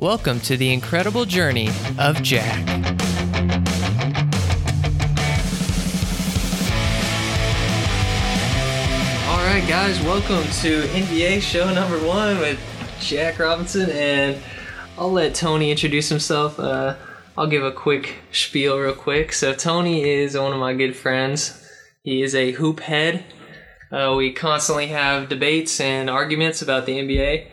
Welcome to the incredible journey of Jack. All right, guys, welcome to NBA show number one with Jack Robinson, and I'll let Tony introduce himself. Uh, I'll give a quick spiel real quick. So Tony is one of my good friends. He is a hoop head. Uh, we constantly have debates and arguments about the NBA.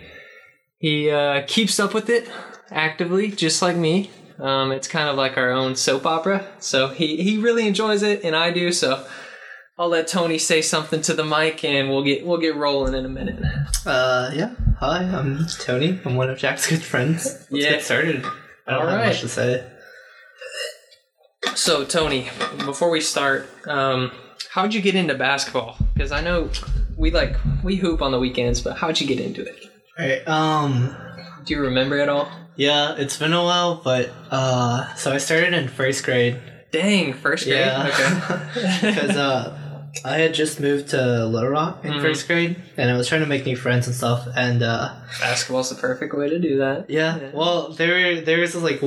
He uh, keeps up with it actively, just like me. Um, it's kind of like our own soap opera. So he, he really enjoys it, and I do. So I'll let Tony say something to the mic, and we'll get we'll get rolling in a minute. Uh, yeah. Hi, I'm Tony. I'm one of Jack's good friends. Let's Yeah. get started. I don't All have right. much to say. So Tony, before we start, um, how'd you get into basketball? Because I know we like we hoop on the weekends, but how'd you get into it? Alright, um, Do you remember at all? yeah, it's been a while, but, uh, so I started in first grade. Dang, first grade. Yeah. Okay. Because, uh, I had just moved to Little Rock in Mhm. first grade, and I was trying to make new friends and stuff, and, uh, Basketball's the perfect way to do that. yeah, Yeah. well, there, there was, like,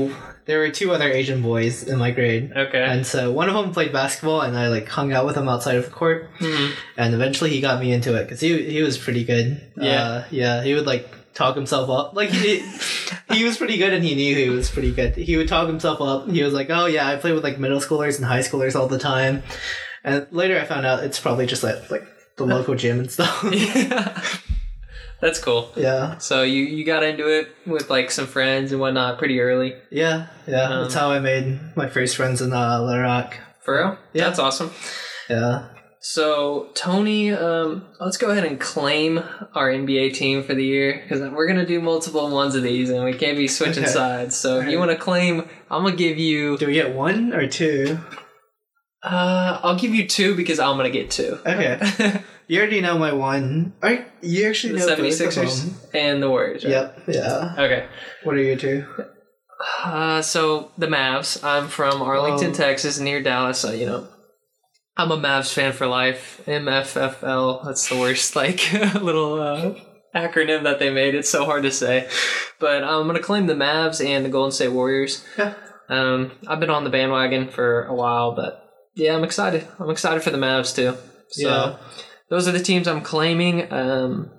there were two other Asian boys in my grade. Okay. And so one of them played basketball, and I like hung out with him outside of the court. Mhm. and eventually he got me into it because he he was pretty good. Yeah. uh, yeah. He would like talk himself up. Like he he was pretty good, and he knew he was pretty good. He would talk himself up. He was like, "Oh yeah, I play with like middle schoolers and high schoolers all the time." And later I found out it's probably just like like the local gym and stuff. yeah. That's cool. yeah, So you you got into it with like some friends and whatnot pretty early. yeah, yeah. Um, That's how I made my first friends in uh, Little Rock. For real? Yeah. That's awesome. Yeah. So Tony, um, let's go ahead and claim our NBA team for the year because we're gonna do multiple ones of these and we can't be switching Okay. sides. So if you want to claim, I'm gonna give you. Do we get one or two? Uh, I'll give you two because I'm gonna get two. Okay. You already know my one. Are you actually the know both of 76ers them? and the Warriors. Right? Yep. Yeah. Okay. What are your two? Uh, so the Mavs. I'm from Arlington, Oh. Texas, near Dallas. So you know, I'm a Mavs fan for life. MFFL. That's the worst like little uh, acronym that they made. It's so hard to say, but I'm gonna claim the Mavs and the Golden State Warriors. Yeah. Um, I've been on the bandwagon for a while, but yeah, I'm excited. I'm excited for the Mavs too. So Yeah. Those are the teams I'm claiming. Um,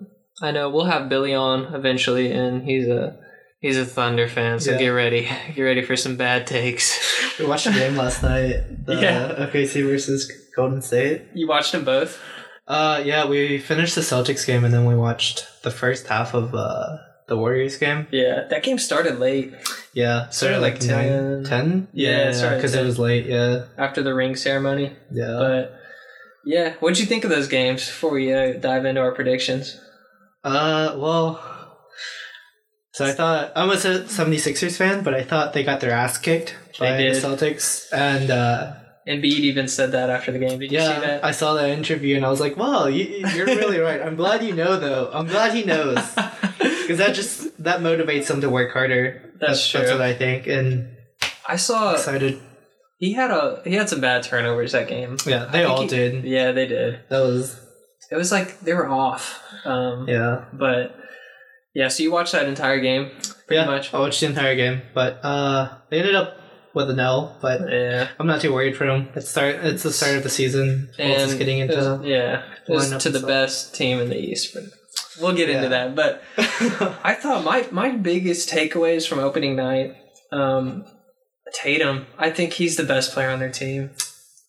I know we'll have Billy on eventually, and he's a he's a Thunder fan, so Yeah. get ready, get ready for some bad takes. We watched the game last night. The Yeah. OKC versus Golden State. you watched them both? Uh, yeah, we finished the Celtics game and then we watched the first half of uh the Warriors game. Yeah, that game started late Yeah, Started like 10. 9, 10? Yeah, it started because it was late. Yeah, after the ring ceremony, yeah. but yeah, what'd you think of those games before we uh, dive into our predictions? Uh, well. So I thought I'm a 76ers fan, but I thought they got their ass kicked by the. Celtics, and uh, Embiid even said that after the game. Did you see yeah, that? I saw that interview and I was like, "Wow, you, you're really right." I'm glad you know, though. I'm glad he knows because that just that motivates him to work harder. That's That's true. what I think, and I saw excited. He had a he had some bad turnovers that game. Yeah, they all he- did. Yeah, they did. That was It was like they were off. Um, yeah, But yeah, so you watched that entire game, pretty yeah. much. I watched the entire game, but uh, they ended up with an L. But Yeah, I'm not too worried for them. It's start. It's the start of the season. And getting it was- into. yeah, it was to the stuff. best team in the East. But we'll get into that. But I thought my my biggest takeaways from opening night, um, Tatum. I think he's the best player on their team.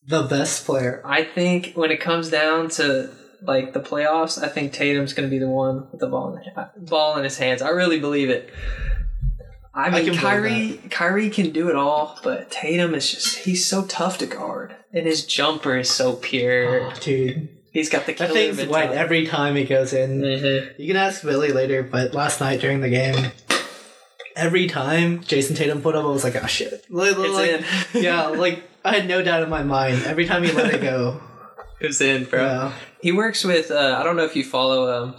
the best player. I think when it comes down to like the playoffs, I think Tatum's going to be the one with the ball in, ball in his hands. I really believe it. I I mean, can Kyrie, Kyrie can do it all, but Tatum is just—he's so tough to guard, and his jumper is so pure. Oh, dude, He's got the that thing's white every time he goes in. Mhm. You can ask Billy later, but last night during the game, every time Jayson Tatum put up, I was like, oh shit. Like, It's like- in. yeah, like I had no doubt in my mind. Every time he let it go. it's in, bro. Yeah. He works with. Uh, I don't know if you follow um,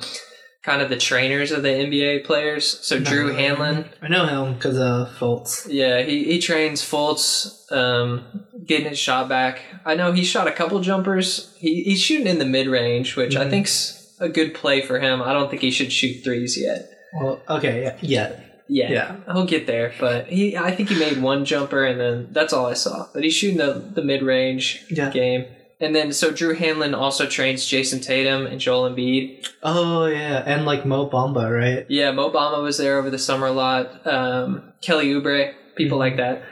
kind of the trainers of the NBA players. So Drew Hanlen. I know him because of Fultz. Yeah, he, he trains Fultz um, getting his shot back. I know he shot a couple jumpers. He, he's shooting in the mid range, which I Mhm. think's a good play for him. I don't think he should shoot threes yet. Well, okay, yeah, yeah. Yeah, Yeah. he'll get there. But he, I think he made one jumper, and then that's all I saw. But he's shooting the the mid range Yeah. game. And then so Drew Hanlen also trains Jayson Tatum and Joel Embiid. Oh yeah, and like Mo Bamba, right? Yeah, Mo Bamba was there over the summer a lot. Um, Kelly Oubre, people like that.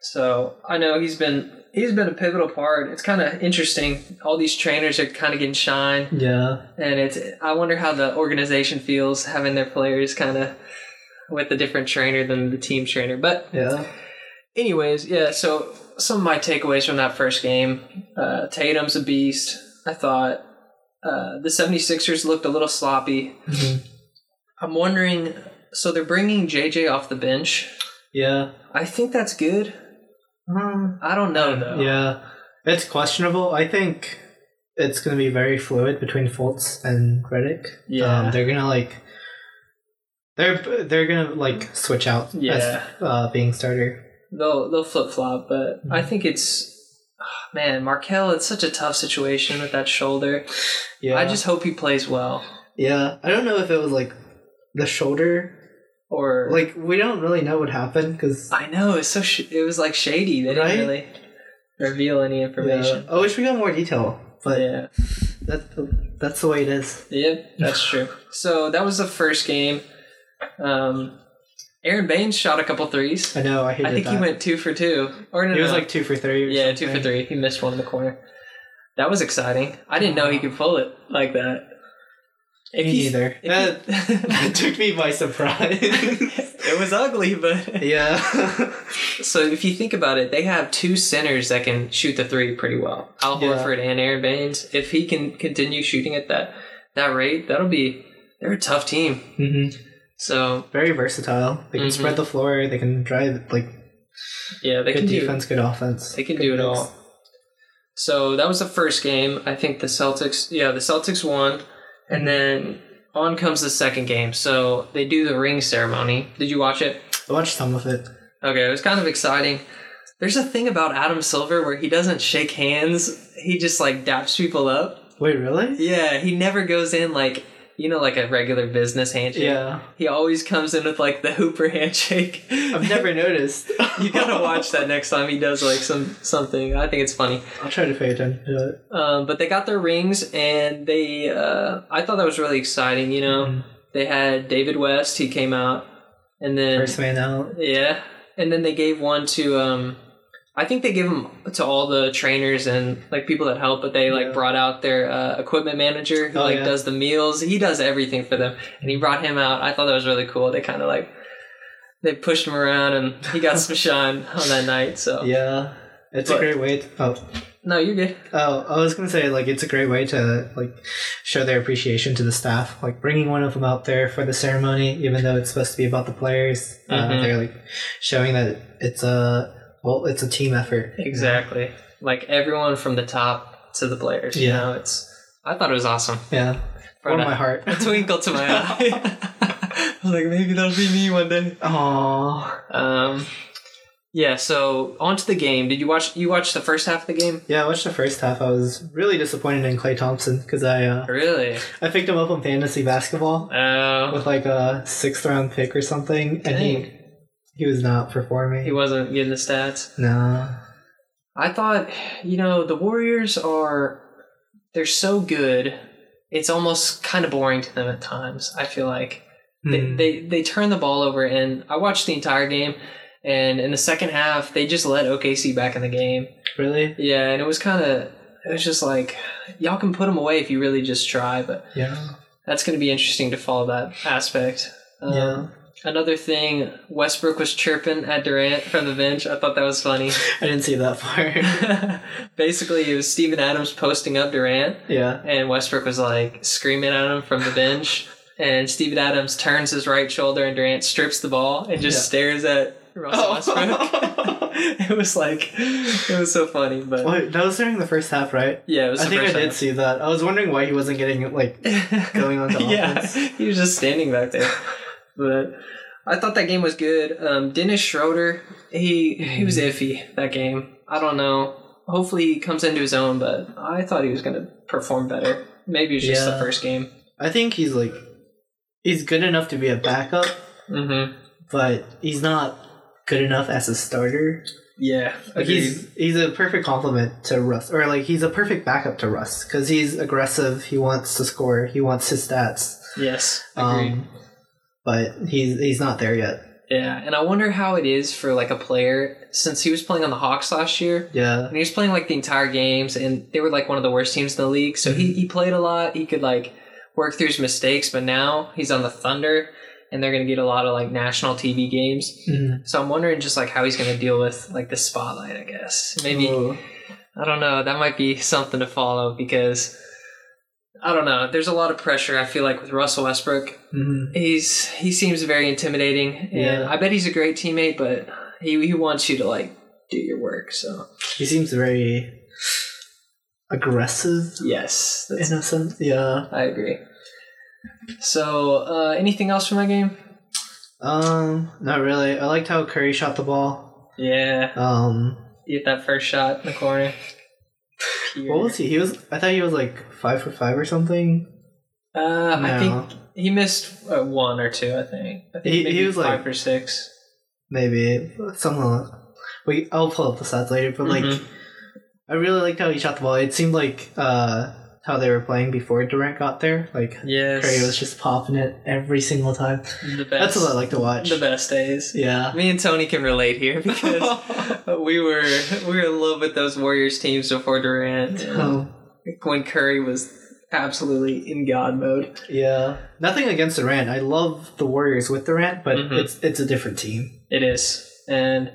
So I know he's been he's been a pivotal part. It's kind of interesting. All these trainers are kind of getting shine, Yeah. and it's I wonder how the organization feels having their players kind of with a different trainer than the team trainer. But Yeah. anyways, yeah. So some of my takeaways from that first game: uh, Tatum's a beast. I thought uh, the 76ers looked a little sloppy. Mhm. I'm wondering. So they're bringing JJ off the bench. Yeah. I think that's good. I don't know though. Yeah. It's questionable. I think it's going to be very fluid between Fultz and Redick. Yeah. Um, they're going to like they're they're going to like switch out Yeah. as uh, being starter. They'll they'll flip flop, but Mm-hmm. I think it's ah, man, Markelle. It's such a tough situation with that shoulder. Yeah. I just hope he plays well. Yeah. I don't know if it was like the shoulder Or like we don't really know what happened cuz I know it's so sh- it was like shady. They didn't Right? really reveal any information. I wish we got more detail, but yeah. that's that's the way it is. Yeah, that's true. So that was the first game. Um, Aron Baynes shot a couple threes. I know. I hated I think that. he went two for two. Or no, He was no. like two for three. Or yeah, two for three. He missed one in the corner. That was exciting. I didn't know he could pull it like that. If Me he- neither. That, that took me by surprise. it was ugly, but yeah. so if you think about it, they have two centers that can shoot the three pretty well. Al Yeah. Horford and Aron Baynes. If he can continue shooting at that that rate, that'll be they're a tough team. hmm So Very versatile. They can Mhm. spread the floor. They can drive like yeah, they good can do defense, good offense. They can good do it mix. all. So that was the first game. I think the Celtics, yeah, the Celtics won, and then on comes the second game. So they do the ring ceremony. Did you watch it? I watched some of it. Okay, it was kind of exciting. There's a thing about Adam Silver where he doesn't shake hands. He just like daps people up. Wait, really? Yeah, he never goes in like you know like a regular business handshake. Yeah. He always comes in with like the Hooper handshake. I've never noticed. you gotta watch that next time he does like some something. I think it's funny. I'll try to pay attention to it. Um, but they got their rings, and they. Uh, I thought that was really exciting. You know, Mhm. they had David West. He came out, and then First man out. yeah, and then they gave one to. Um, I think they gave them to all the trainers and like people that help, but they like Yeah. brought out their uh, equipment manager who Oh, like yeah. does the meals. He does everything for them, and he brought him out. I thought that was really cool. They kind of like they pushed him around, and he got some shine on that night. So Yeah. It's But- a great way. To, oh, no, you're good. oh, I was gonna say like it's a great way to like show their appreciation to the staff. Like bringing one of them out there for the ceremony, even though it's supposed to be about the players. Uh, Mhm. they're like showing that it's a well, it's a team effort. Exactly. Like everyone from the top to the players. You Yeah. know, it's. I thought it was awesome. Yeah. Or my heart. A twinkle to my eye. I was like, maybe that'll be me one day. Aww. Um, yeah. So on to the game. Did you watch? You watched the first half of the game? Yeah, I watched the first half. I was really disappointed in Klay Thompson because I uh, Really? I picked him up on fantasy basketball Oh, with like a sixth round pick or something, and he dang. He was not performing. He wasn't getting the stats. no. I thought, you know, the Warriors are. They're so good. It's almost kind of boring to them at times. I feel like. They, Hmm. they they turn the ball over and I watched the entire game and in the second half they just let OKC back in the game. really? Yeah, and it was kind of it was just like y'all can put them away if you really just try, but Yeah. that's going to be interesting to follow that aspect. Um, Yeah. Another thing, Westbrook was chirping at Durant from the bench. I thought that was funny. I didn't see that part. Basically, it was Steven Adams posting up Durant, yeah. and Westbrook was like screaming at him from the bench. And Steven Adams turns his right shoulder, and Durant strips the ball and just Yeah. stares at Russell Oh. Westbrook. it was like, it was so funny, but Wait, that was during the first half, right? yeah, it was. I the think I did half. see that. I was wondering why he wasn't getting like going on to yeah, offense. he was just standing back there. But I thought that game was good. Um, Dennis Schroeder, he he was iffy that game. I don't know. Hopefully he comes into his own, but I thought he was going to perform better. Maybe it's was just the first game. I think he's like he's good enough to be a backup, Mm-hmm. but he's not good enough as a starter. Yeah, Like he's he's a perfect complement to Russ, or like he's a perfect backup to Russ because he's aggressive. He wants to score. He wants his stats. yes, agreed. Um, but he's he's not there yet. yeah, and I wonder how it is for like a player since he was playing on the Hawks last year. Yeah, And he was playing like the entire games, and they were like one of the worst teams in the league. So he, he played a lot. He could like work through his mistakes, but now he's on the Thunder, and they're going to get a lot of like national TV games. Mhm. So I'm wondering just like how he's going to deal with like the spotlight. I guess maybe Ooh. I don't know. That might be something to follow because I don't know. There's a lot of pressure. I feel like with Russell Westbrook, Mhm. he's he seems very intimidating, and Yeah. I bet he's a great teammate. But he he wants you to like do your work. So he seems very aggressive yes, that's, in a sense. Yeah. I agree. So uh, anything else from that game? Um, not really. I liked how Curry shot the ball. Yeah, Um, you get that first shot in the corner. What was he? He was. I thought he was like five for five or something. Uh, I think he missed uh, one or two. I think. I think He- he was, five like- or six. Maybe something. Like, we. I'll pull up the stats later. But like, Mhm. I really liked how he shot the ball. It seemed like uh how they were playing before Durant got there. Like Yes, Curry was just popping it every single time. the best. That's what I like to watch. The best days. Yeah. Me and Tony can relate here because we were we were in love with those Warriors teams before Durant. and Oh, When Curry was absolutely in God mode. yeah. Nothing against Durant. I love the Warriors with Durant, but Mhm. it's it's a different team. It is, and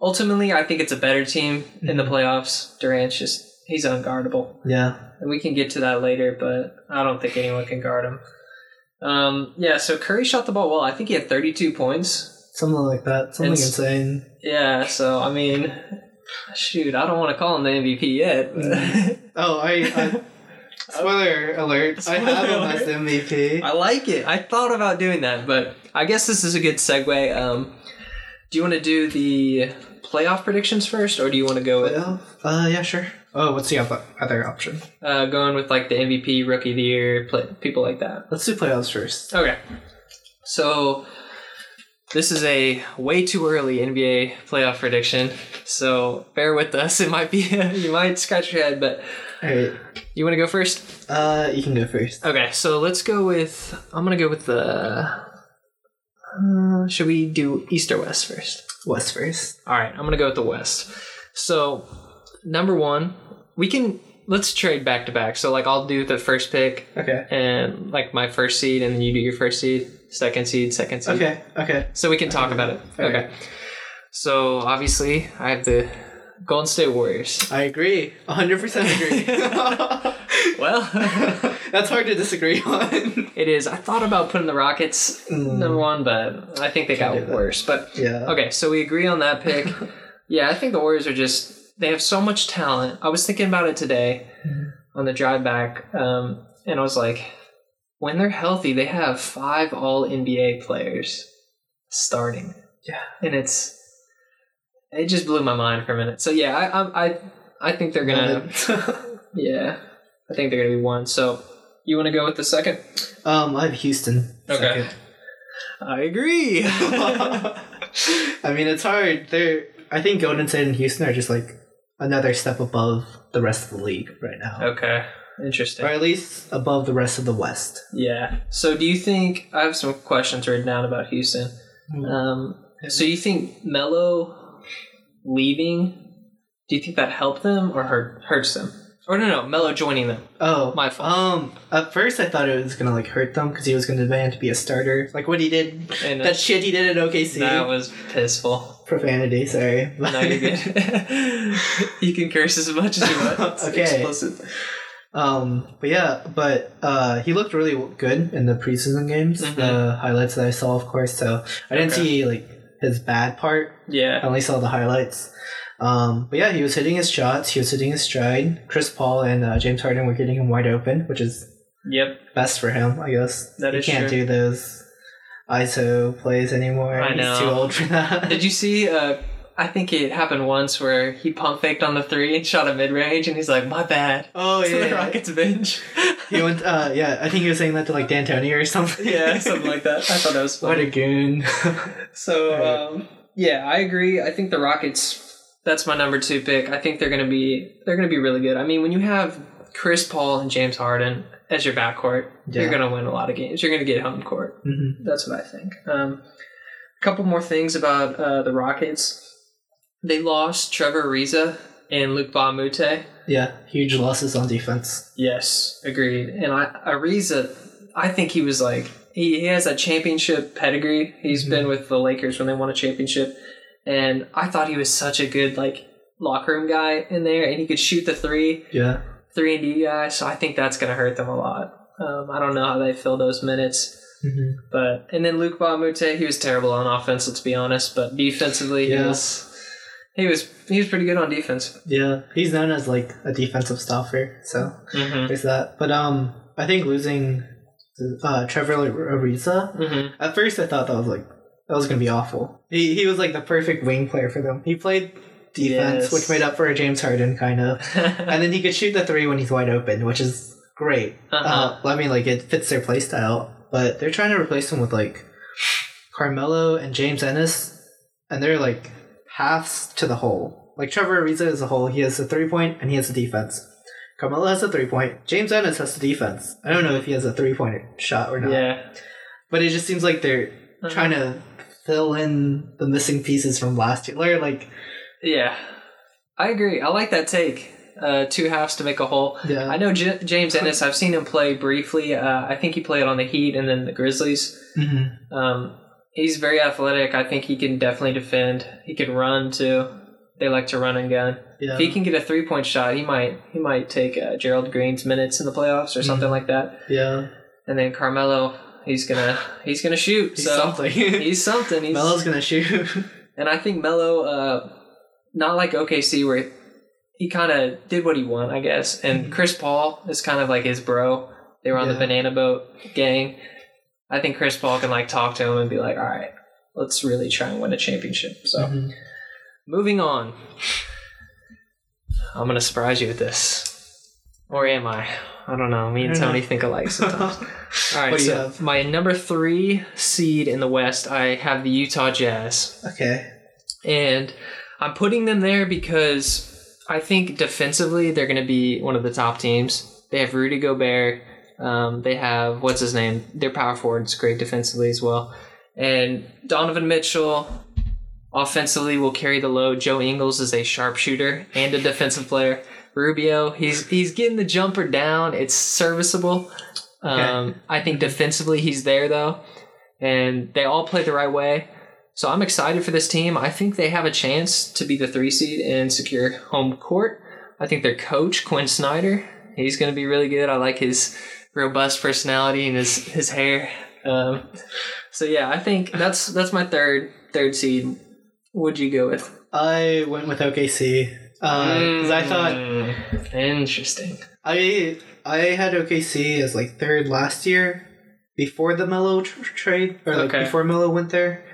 ultimately, I think it's a better team in the Mhm. playoffs. Durant's just he's unguardable, Yeah. and we can get to that later. But I don't think anyone can guard him. Um, yeah, so Curry shot the ball well. I think he had 32 points. Something like that. Something It's- insane. Yeah, so I mean, shoot, I don't want to call him the MVP yet. Oh, I. I spoiler alert. I have him as the MVP. I like it. I thought about doing that, but I guess this is a good segue. Um, do you want to do the playoff predictions first, or do you want to go with Uh, yeah, sure. Oh, what's the other other option? uh, going with like the MVP, Rookie of the Year, play, people like that? Let's do playoffs first. Okay. So this is a way too early NBA playoff prediction. So bear with us. It might be you might scratch your head, but All right. you want to go first? Uh, you can go first. Okay, so let's go with. I'm gonna go with the. Uh, should we do East or West first? West first. All right, I'm gonna go with the West. So number one, we can let's trade back to back. So like I'll do the first pick Okay. and like my first seed, and then you do your first seed, second seed, second seed. Okay. Okay. So we can talk about it. Okay. Okay. So obviously I have the Golden State Warriors. I agree. 100% agree. Well, That's hard to disagree on. it is. I thought about putting the Rockets Mm. number one, but I think they Can't got worse. But yeah. okay, so we agree on that pick. yeah, I think the Warriors are just they have so much talent. I was thinking about it today Mhm. on the drive back, um, and I was like, when they're healthy, they have five All NBA players starting. Yeah. and it's it just blew my mind for a minute. So yeah, I I I, I think they're gonna yeah, I think they're gonna be one. So you want to go with the second? um, I have Houston. Okay. I agree. I mean, it's hard. They're. I think Golden State and Houston are just like another step above the rest of the league right now, okay, interesting. or at least above the rest of the West. Yeah. So do you think I have some questions written down about Houston? Hmm. Um, so you think Melo leaving? Do you think that helped them or hurt hurts them? Or no, no, Melo joining them. Oh, My fault. Um, at first I thought it was gonna like hurt them because he was gonna demand to be a starter, like what he did. And That shit he did at OKC. that was pissful. Profanity, sorry. No, you're good. you can curse as much as you want. It's Okay. Explicit. Um, but yeah, but uh, he looked really good in the preseason games. Mhm. The highlights that I saw, of course. So I didn't Okay. see like his bad part. Yeah, I only saw the highlights. Um, but yeah, he was hitting his shots. He was hitting his stride. Chris Paul and uh, James Harden were getting him wide open, which is Yep. best for him, I guess. That he is can't true. do those ISO plays anymore. I He's too old for that. Did you see uh, I think it happened once where he pump faked on the three and shot a mid range, and he's like, "My bad." Oh To yeah. the. Rockets bench. He went. Uh, yeah, I think he was saying that to like D'Antoni or something. yeah, something like that. I thought that was What funny. a goon. So Right. um, yeah, I agree. I think the Rockets. That's my number two pick. I think they're gonna be they're gonna be really good. I mean, when you have Chris Paul and James Harden as your backcourt, Yeah. you're gonna win a lot of games. You're gonna get home court. hmm That's what I think. Um, a couple more things about uh, the Rockets. They lost Trevor Ariza and Luc Mbah a Moute. Yeah, huge losses on defense. Yes, agreed. And I, Ariza, I think he was like he, he has a championship pedigree. He's Mhm. been with the Lakers when they won a championship, and I thought he was such a good like locker room guy in there, and he could shoot the three, Yeah. Three and D guy. So I think that's going to hurt them a lot. Um, I don't know how they fill those minutes. hmm But and then Luc Mbah a Moute, he was terrible on offense. Let's be honest, but defensively, he was he was he was pretty good on defense. Yeah, he's known as like a defensive stopper, so Mm-hmm. there's that. But um, I think losing uh, Trevor Ariza. Mm-hmm. At first, I thought that was like that was gonna be awful. He he was like the perfect wing player for them. He played defense, Yes. which made up for a James Harden kind of, and then he could shoot the three when he's wide open, which is great. Uh-huh. Uh, I mean, like it fits their play style, but they're trying to replace him with like Carmelo and James Ennis, and they're like halves to the whole. Like Trevor Ariza is a whole. He has a three point and he has a defense. Carmelo has a three point. James Ennis has the defense. I don't know if he has a three point shot or not. yeah. But it just seems like they're Uh-huh. trying to fill in the missing pieces from last year. They're like, Yeah, I agree. I like that take. Uh, two halves to make a whole. yeah, I know J- James Ennis. I've seen him play briefly. Uh, I think he played on the Heat and then the Grizzlies. Mm-hmm. Um, he's very athletic. I think he can definitely defend. He can run too. They like to run and gun. yeah. If he can get a three point shot, he might he might take uh, Gerald Green's minutes in the playoffs or something Mhm. like that. yeah. And then Carmelo, he's gonna he's gonna shoot. He's so something. he's something. He's, Melo's gonna shoot. And I think Melo, uh, not like OKC where he kind of did what he wanted, I guess. And Mhm. Chris Paul is kind of like his bro. They were on the Banana Boat gang. I think Chris Paul can like talk to him and be like, "All right, let's really try and win a championship." So Mhm. moving on, I'm gonna surprise you with this, or am I? I don't know. Me and Tony know. think alike sometimes. All right, What do you so have? my number three seed in the West, I have the Utah Jazz. Okay. And I'm putting them there because I think defensively they're going to be one of the top teams. They have Rudy Gobert. Um, they have, what's his name? Their power forward's great defensively as well. And Donovan Mitchell offensively will carry the load. Joe Ingles is a sharpshooter and a defensive player. Rubio, he's he's getting the jumper down. It's serviceable. Um, I think defensively he's there though, and they all play the right way. So I'm excited for this team. I think they have a chance to be the three seed and secure home court. I think their coach Quin Snyder, he's going to be really good. I like his robust personality and his his hair. Um, so yeah, I think that's that's my third third seed. Would you go with? I went with OKC because I thought Mm, interesting. I I had OKC as like third last year before the Melo tr- trade or like Okay. before Melo went there,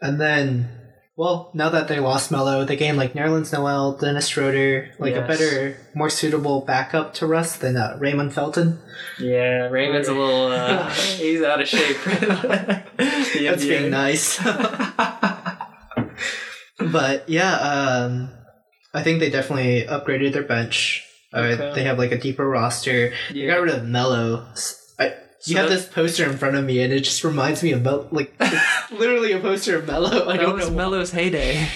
and then well now that they lost Melo, they gained like Nerlens Noel, Dennis Schroeder, like a better, more suitable backup to Russ than uh, Raymond Felton. Yeah, Raymond's a little uh, he's out of shape. That's being nice. but yeah, um, I think they definitely upgraded their bench. Uh, Okay. They have like a deeper roster. They got rid of Melo. I, you have this poster in front of me, and it just reminds me of Mel- like literally a poster of Melo. I that don't was know. Melo's heyday.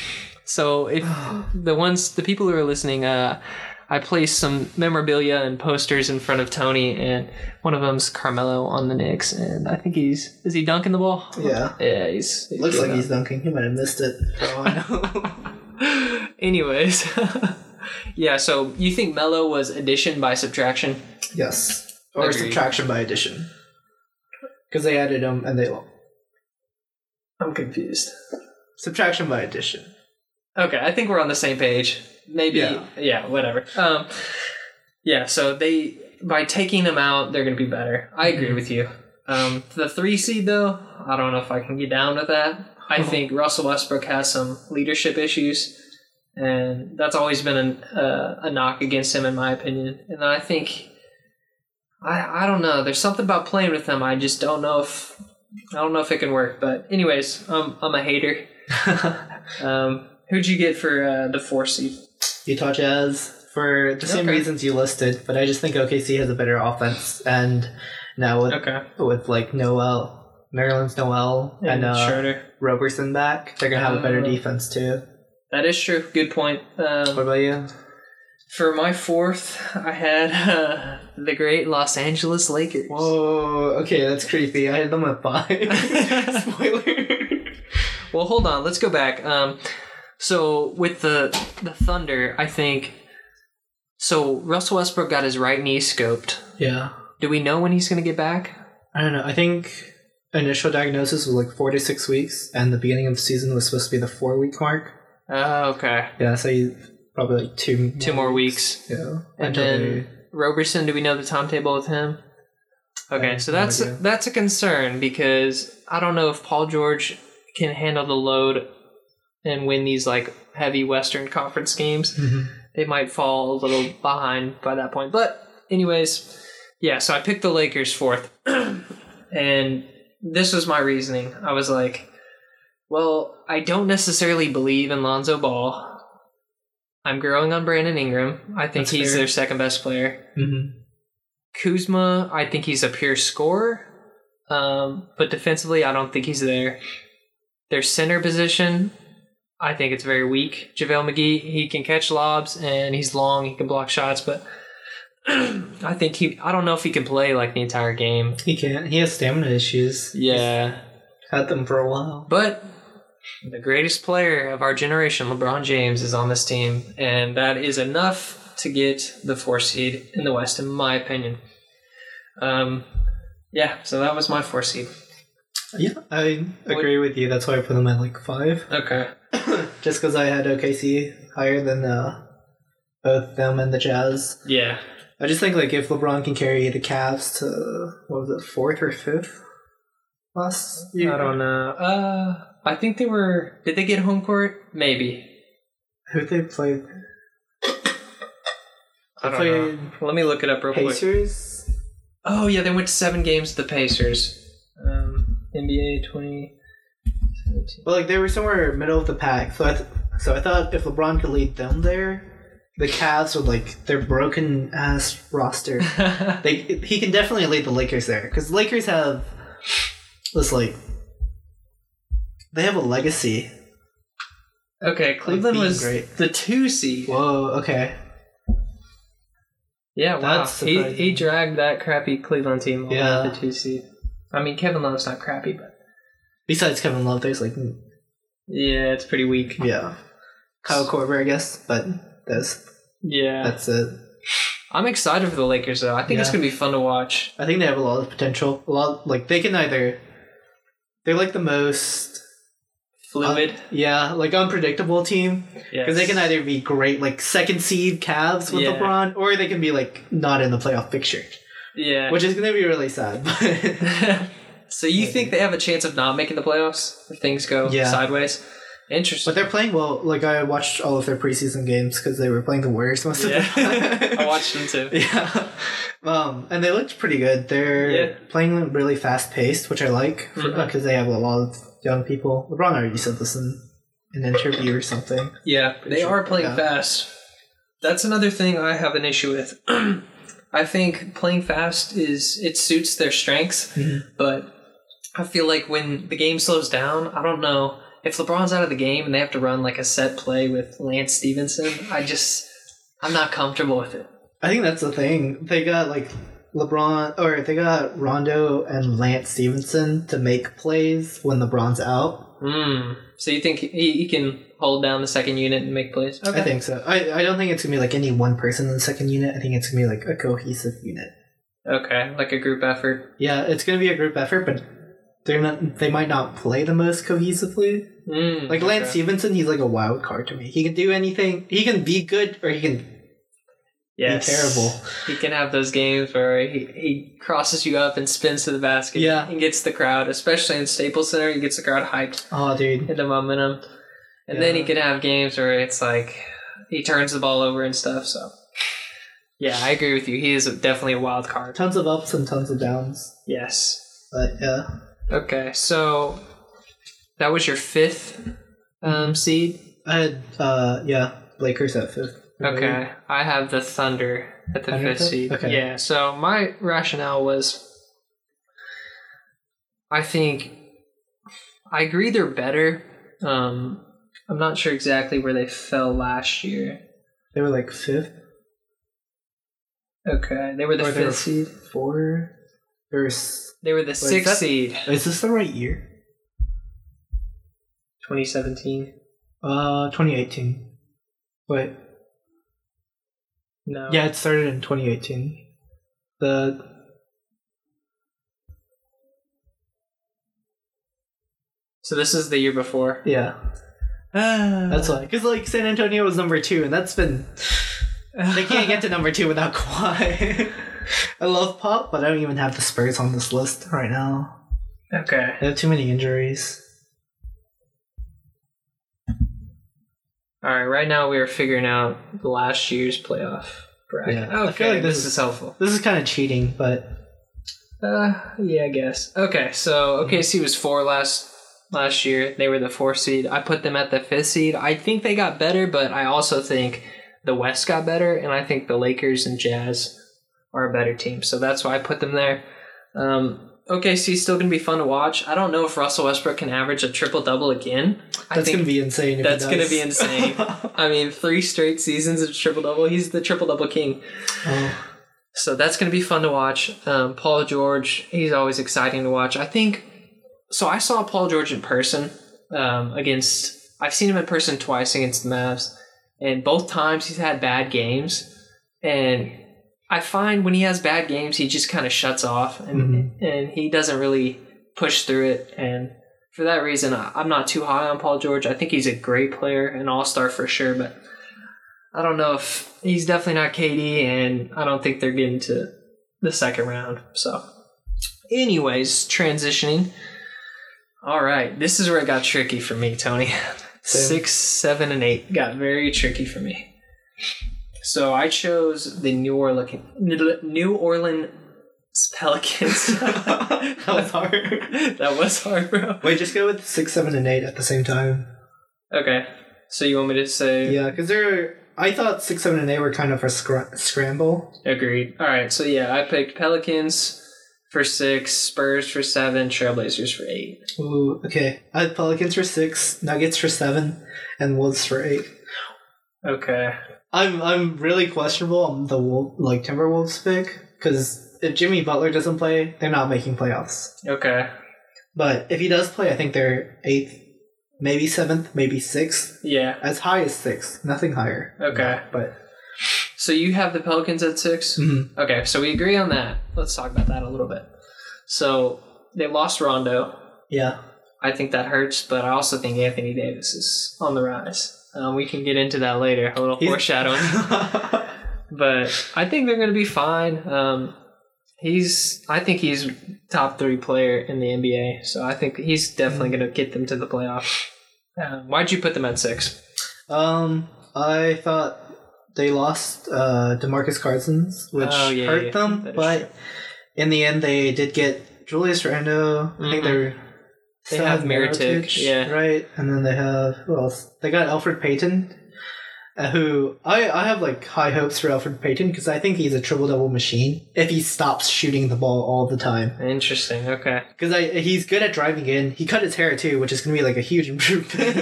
So if the ones, the people who are listening, uh, I placed some memorabilia and posters in front of Tony, and one of them's Carmelo on the Knicks, and I think he's is he dunking the ball? Yeah. yeah, he's, he's Looks like he's dunking. He might have missed it. All Anyways, yeah. So you think Melo was addition by subtraction? yes, or Agreed. subtraction by addition. Because they added them and they I'm confused. subtraction by addition. Okay, I think we're on the same page. Maybe, yeah, Yeah. whatever. Um, yeah, so they by taking them out, they're going to be better. I agree Mhm. with you. Um, the three seed though, I don't know if I can get down with that. I think Russell Westbrook has some leadership issues, and that's always been an, uh, a knock against him, in my opinion. And I think, I I don't know. There's something about playing with them. I just don't know if I don't know if it can work. But anyways, I'm I'm a hater. Um, who'd you get for uh, the four seed? Utah Jazz for the same Okay. reasons you listed, but I just think OKC has a better offense, and now with Okay, with like Noel, Nerlens Noel, and, and uh, Schroeder. Roberson back, they're gonna have a better Uh, defense too. That is true. Good point. What Um, about you? For my fourth, I had uh, the great Los Angeles Lakers. Whoa, okay, that's creepy. I had them at five. Spoiler. Well, hold on. Let's go back. Um, so with the the Thunder, I think. So Russell Westbrook got his right knee scoped. Yeah, Do we know when he's going to get back? I don't know. I think initial diagnosis was like four to six weeks, and the beginning of the season was supposed to be the four week mark. Oh, okay. Yeah, so you probably like two Two more weeks. Yeah, And then they- Roberson, do we know the timetable with him? Okay, so that's idea. that's a concern because I don't know if Paul George can handle the load and win these like heavy Western Conference games. Mhm. They might fall a little behind by that point. But anyways, yeah, so I picked the Lakers fourth. and this was my reasoning. I was like, well, I don't necessarily believe in Lonzo Ball. I'm growing on Brandon Ingram. I think That's he's fair. their second best player. Mhm. Kuzma, I think he's a pure scorer. Um, but defensively, I don't think he's there. Their center position, I think it's very weak. JaVale McGee, he can catch lobs and he's long, he can block shots, but I think he, I don't know if he can play like the entire game. He can't. He has stamina issues. Yeah. Had them for a while. But the greatest player of our generation, LeBron James, is on this team, and that is enough to get the four seed in the West, in my opinion. Um, yeah, so that was my four seed. Yeah, I agree with you. That's why I put them at like five. Okay. Just because I had OKC higher than uh, both them and the Jazz. Yeah. I just think like if LeBron can carry the Cavs to what was it, fourth or fifth last year? I don't know. Uh, I think they were. Did they get home court? Maybe. Who they played? I don't played know. Let me look it up real quick. Pacers. Oh yeah, they went seven games to the Pacers. Um, NBA twenty. Well, like they were somewhere middle of the pack. So I th- so I thought if LeBron could lead them there, the Cavs would like their broken ass roster. they he can definitely lead the Lakers there because Lakers have this like they have a legacy. okay, Cleveland being was great. the two seed. Whoa, okay, Yeah, wow. That's He, surprising. he dragged that crappy Cleveland team Yeah. the two seed. I mean, Kevin Love's not crappy, but besides Kevin Love, there's like yeah, it's pretty weak. yeah, Kyle Korver, I guess, but that's Yeah, that's it. I'm excited for the Lakers though. I think it's Yeah. gonna be fun to watch. I think they have a lot of potential. A lot like they can either they're like the most Fluid, yeah like unpredictable team yeah, because they can either be great like second seed Cavs with Yeah. LeBron or they can be like not in the playoff picture, yeah. which is gonna be really sad. So you think they have a chance of not making the playoffs if things go Yeah. sideways? Interesting. but they're playing well. Like I watched all of their preseason games because they were playing the Warriors most of the yeah, time. I watched them too. Yeah. Um, and they looked pretty good. They're Yeah. playing really fast paced, which I like because Mhm. they have a lot of young people. LeBron already said this in an interview or something. Yeah, they sure. are playing Yeah. fast. That's another thing I have an issue with. I think playing fast is it suits their strengths, Mhm. but I feel like when the game slows down, I don't know if LeBron's out of the game and they have to run like a set play with Lance Stephenson. I just I'm not comfortable with it. I think that's the thing. They got like LeBron, or they got Rondo and Lance Stephenson to make plays when LeBron's out. Hmm. So you think he, he can hold down the second unit and make plays? I think so. I, I don't think it's gonna be like any one person in the second unit. I think it's gonna be like a cohesive unit. Okay, like a group effort. Yeah, it's gonna be a group effort, but they're not. They might not play the most cohesively. Mm, Like Lance okay. Stephenson, he's like a wild card to me. He can do anything. He can be good, or he can Yes. terrible. He can have those games where he, he crosses you up and spins to the basket. Yeah. And gets the crowd, especially in Staples Center, he gets the crowd hyped Oh, dude. Hit the momentum. And then he can have games where it's like he turns the ball over and stuff. So, yeah, I agree with you. He is definitely a wild card. Tons of ups and tons of downs. Yes. But yeah. Okay, so that was your fifth um, seed. I had, uh, yeah, Lakers at fifth. Okay, I have the Thunder at the Thunder fifth fifth? seed. Okay. Yeah, so my rationale was I think I agree they're better. Um, I'm not sure exactly where they fell last year. They were like fifth Okay, they were the Or they were fifth seed. four. There's. They were the is sixth that- seed. Is this the right year? 2017. Uh, 2018. Wait. No. Yeah, it started in 2018. The So this is the year before. yeah, ah. that's why. Because like San Antonio was number two, and that's been they can't get to number two without Kawhi. I love Pop, but I don't even have the Spurs on this list right now. Okay. They have too many injuries. All right. Right now we are figuring out the last year's playoff bracket. Yeah, Okay. I feel like this, this is is- helpful. This is kind of cheating, but Uh, yeah, I guess. Okay, so OKC was four last last year. They were the fourth seed. I put them at the fifth seed. I think they got better, but I also think the West got better, and I think the Lakers and Jazz are a better team. So that's why I put them there. Um, OKC still gonna be fun to watch. I don't know if Russell Westbrook can average a triple double again. I that's gonna be insane. If that's gonna be insane. I mean, three straight seasons of triple double. He's the triple double king. oh, So that's going to be fun to watch. Um, Paul George, he's always exciting to watch. I think. So I saw Paul George in person um, against. I've seen him in person twice against the Mavs, and both times he's had bad games. And I find when he has bad games, he just kind of shuts off, and mm-hmm. and he doesn't really push through it. And for that reason, I'm not too high on Paul George. I think he's a great player, an all star for sure, but I don't know if he's definitely not KD, and I don't think they're getting to the second round. So, anyways, transitioning. All right, this is where it got tricky for me, Tony. Six, seven, and eight got very tricky for me. So I chose the New Orleans New Orleans Pelicans. that was hard. that was hard, bro. Wait, just go with six, seven, and eight at the same time. Okay, so you want me to say? Yeah, because they're. I thought six, seven, and eight were kind of a scr- scramble. Agreed. All right, so yeah, I picked Pelicans for six, Spurs for seven, Trailblazers for eight. Ooh, okay. I had Pelicans for six, Nuggets for seven, and Wolves for eight. Okay. I'm I'm really questionable on the Wolf, like Timberwolves pick because if Jimmy Butler doesn't play, they're not making playoffs. Okay. But if he does play, I think they're eighth, maybe seventh, maybe sixth, Yeah. as high as sixth, nothing higher. Okay. but So you have the Pelicans at 6 Mhm. Okay, so we agree on that. Let's talk about that a little bit. So they lost Rondo. yeah, I think that hurts, but I also think Anthony Davis is on the rise. Um, we can get into that later, a little He's- foreshadowing. but I think they're going to be fine. Um, he's, I think he's top three player in the NBA, so I think he's definitely Mm-hmm. going to get them to the playoffs. Um, why'd you put them at six? um, I thought they lost uh, Demarcus Cousins, which Oh, yeah, hurt yeah, them, that is but in the end, they did get Julius Randle. I think Mhm. They're have Mirotic, yeah. right, and then they have who else? They got Elfrid Payton, uh, who I I have like high hopes for Elfrid Payton because I think he's a triple double machine if he stops shooting the ball all the time. Interesting. Okay. Because I he's good at driving in. He cut his hair too, which is gonna be like a huge improvement.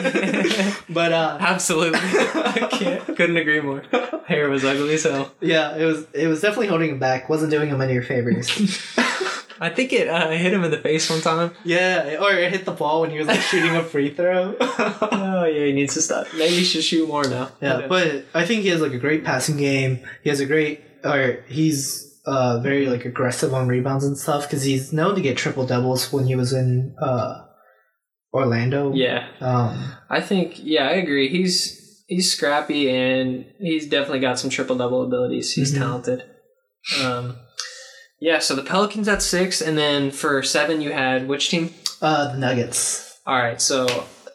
but uh, Absolutely. I can't. Couldn't agree more. Hair was ugly so yeah, it was it was definitely holding him back. Wasn't doing him any favors. I think it uh, hit him in the face one time. yeah, or it hit the ball when he was like shooting a free throw. Oh yeah, he needs to stop. Maybe he should shoot more now. Yeah, but I think he has like a great passing game. He has a great, or he's uh, very like aggressive on rebounds and stuff because he's known to get triple doubles when he was in uh, Orlando. yeah, Um, I think yeah, I agree. He's he's scrappy and he's definitely got some triple double abilities. He's Mhm. talented. Um, yeah. So the Pelicans at six, and then for seven you had which team? Uh, the Nuggets. All right. So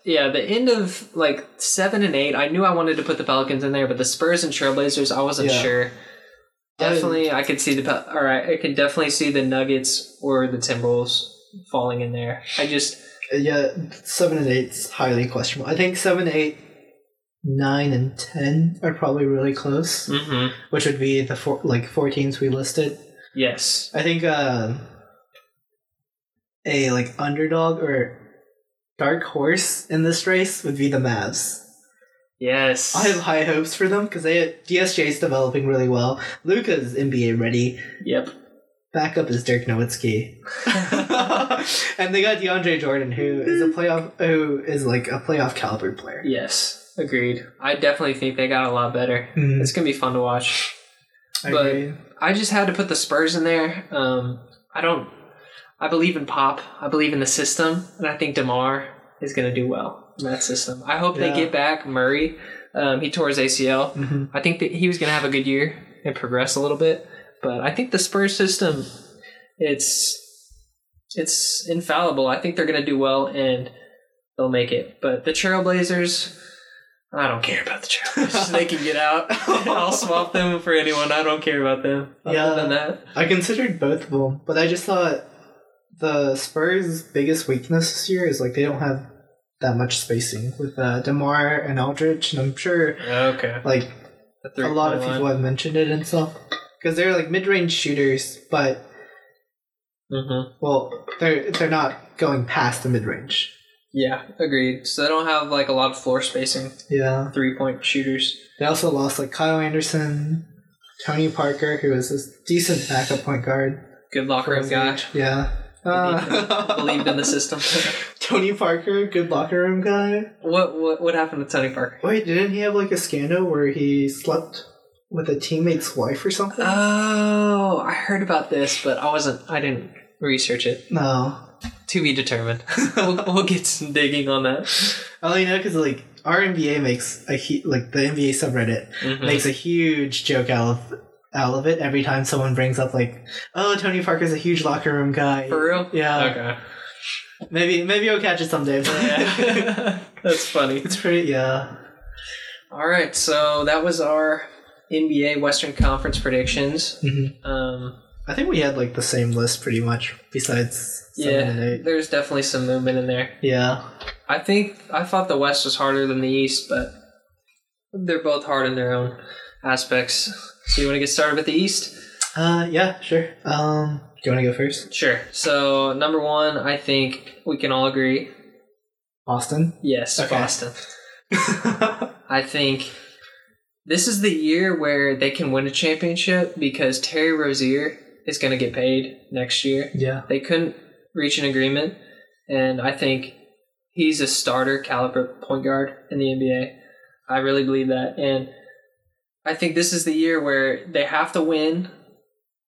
yeah, the end of like seven and eight, I knew I wanted to put the Pelicans in there, but the Spurs and Trailblazers, I wasn't Yeah. sure. Definitely, I could see the Pel- all right. I could definitely see the Nuggets or the Timberwolves falling in there. I just Uh, Yeah, seven and eight's highly questionable. I think seven, eight, nine, and ten are probably really close, mm-hmm. which would be the four like four teams we listed. Yes, I think uh, a like underdog or dark horse in this race would be the Mavs. yes. I have high hopes for them because they DSJ is developing really well. Luka's NBA ready. yep. Backup is Dirk Nowitzki, and they got DeAndre Jordan, who is a playoff, who is like a playoff caliber player. Yes, agreed. I definitely think they got a lot better. Mm, It's gonna be fun to watch. I but- agree. I just had to put the Spurs in there. Um, I don't. I believe in Pop. I believe in the system, and I think Demar is gonna do well in that system. I hope they get back Murray. Um, he tore his ACL. Mhm. I think that he was gonna have a good year and progress a little bit. But I think the Spurs system, it's it's infallible. I think they're gonna do well and they'll make it. But the Trailblazers, I don't care about the Trailblazers. they can get out. I'll swap them for anyone. I don't care about them. yeah. Other than that, I considered both of them, but I just thought the Spurs' biggest weakness this year is like they don't have that much spacing with uh, Demar and Aldridge, and I'm sure okay. like a lot of people line. have mentioned it and stuff because they're like mid-range shooters, but Mhm. well, they're they're not going past the mid-range. Yeah, agreed. So they don't have like a lot of floor spacing. Yeah, Three point shooters. they also lost like Kyle Anderson, Tony Parker, who was a decent backup point guard. Good locker room guy. Yeah. Uh, believed in the system. Tony Parker, good locker room guy. what what what happened to Tony Parker? Wait, didn't he have like a scandal where he slept with a teammate's wife or something? Oh, I heard about this, but I wasn't. I didn't research it. no. To be determined. we'll, we'll get some digging on that. I only know because like our NBA makes a hu- like the NBA subreddit Mhm. makes a huge joke out of out of it every time someone brings up like, oh, Tony Parker's a huge locker room guy. For real? Yeah. Okay. Maybe maybe I'll catch it someday. Yeah. That's funny. it's pretty yeah. All right, so that was our NBA Western Conference predictions. Mhm. Um, I think we had like the same list pretty much. Besides seven and yeah, there's definitely some movement in there. Yeah. I think I thought the West was harder than the East, but they're both hard in their own aspects. So you want to get started with the East? Uh yeah, sure. Um do you wanna go first? Sure. So number one, I think we can all agree. Boston. Yes, Okay. Boston. I think this is the year where they can win a championship because Terry Rozier is going to get paid next year. yeah. They couldn't reach an agreement, and I think he's a starter caliber point guard in the NBA. I really believe that, and I think this is the year where they have to win,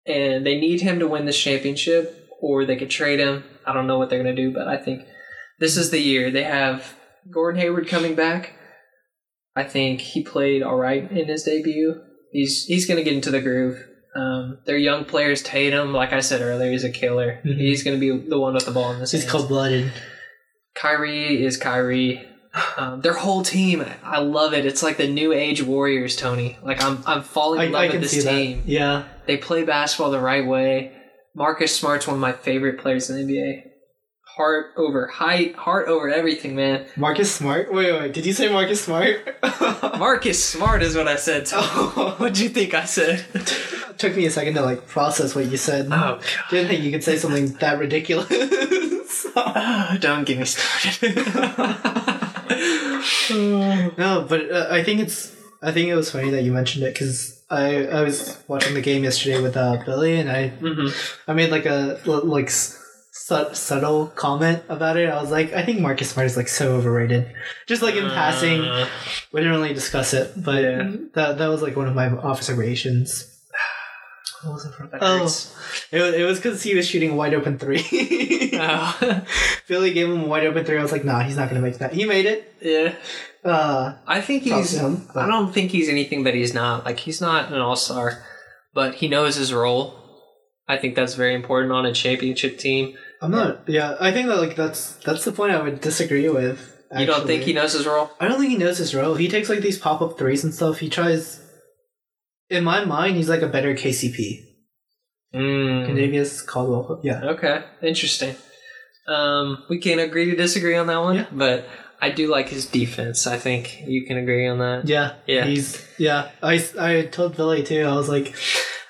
and they need him to win this championship, or they could trade him. I don't know what they're going to do, but I think this is the year. They have Gordon Hayward coming back. I think he played all right in his debut. He's he's going to get into the groove. Um, their young players, Tatum, like I said earlier, he's a killer. Mhm. He's going to be the one with the ball in this. He's cold blooded. Kyrie is Kyrie. Um, their whole team, I love it. It's like the new age Warriors, Tony. Like I'm, I'm falling I, in love I with this team. that. Yeah. They play basketball the right way. Marcus Smart's one of my favorite players in the NBA. Heart over height, heart over everything, man. Marcus Smart? Wait, wait, did you say Marcus Smart? Marcus Smart is what I said. Oh, What'd you think I said? It took me a second to like process what you said. Oh, Didn't think you could say something that ridiculous. God. don't get me started. no, but uh, I think it's. I think it was funny that you mentioned it because I I was watching the game yesterday with uh, Billy and I hmm I made like a like su- subtle comment about it. I was like, I think Marcus Smart is like so overrated. Just like in passing, Uh, we didn't really discuss it, but Yeah. that that was like one of my observations. What was it from? that Oh, it was, it was because he was shooting a wide open three. Oh. Philly gave him a wide open three. I was like, nah, he's not gonna make that. He made it. yeah. uh, I think he's. him, I don't think he's anything that he's not. Like he's not an all star, but he knows his role. I think that's very important on a championship team. I'm not. Yeah, I think that like that's that's the point I would disagree with. You don't think he knows his role? I don't think he knows his role. He takes like these pop up threes and stuff. He tries. In my mind, he's like a better KCP. Mm. Kentavious Caldwell. Yeah. Okay, interesting. Um, we can't agree to disagree on that one, Yeah. but I do like his defense. I think you can agree on that. Yeah. Yeah. He's yeah. I I told Billy too. I was like,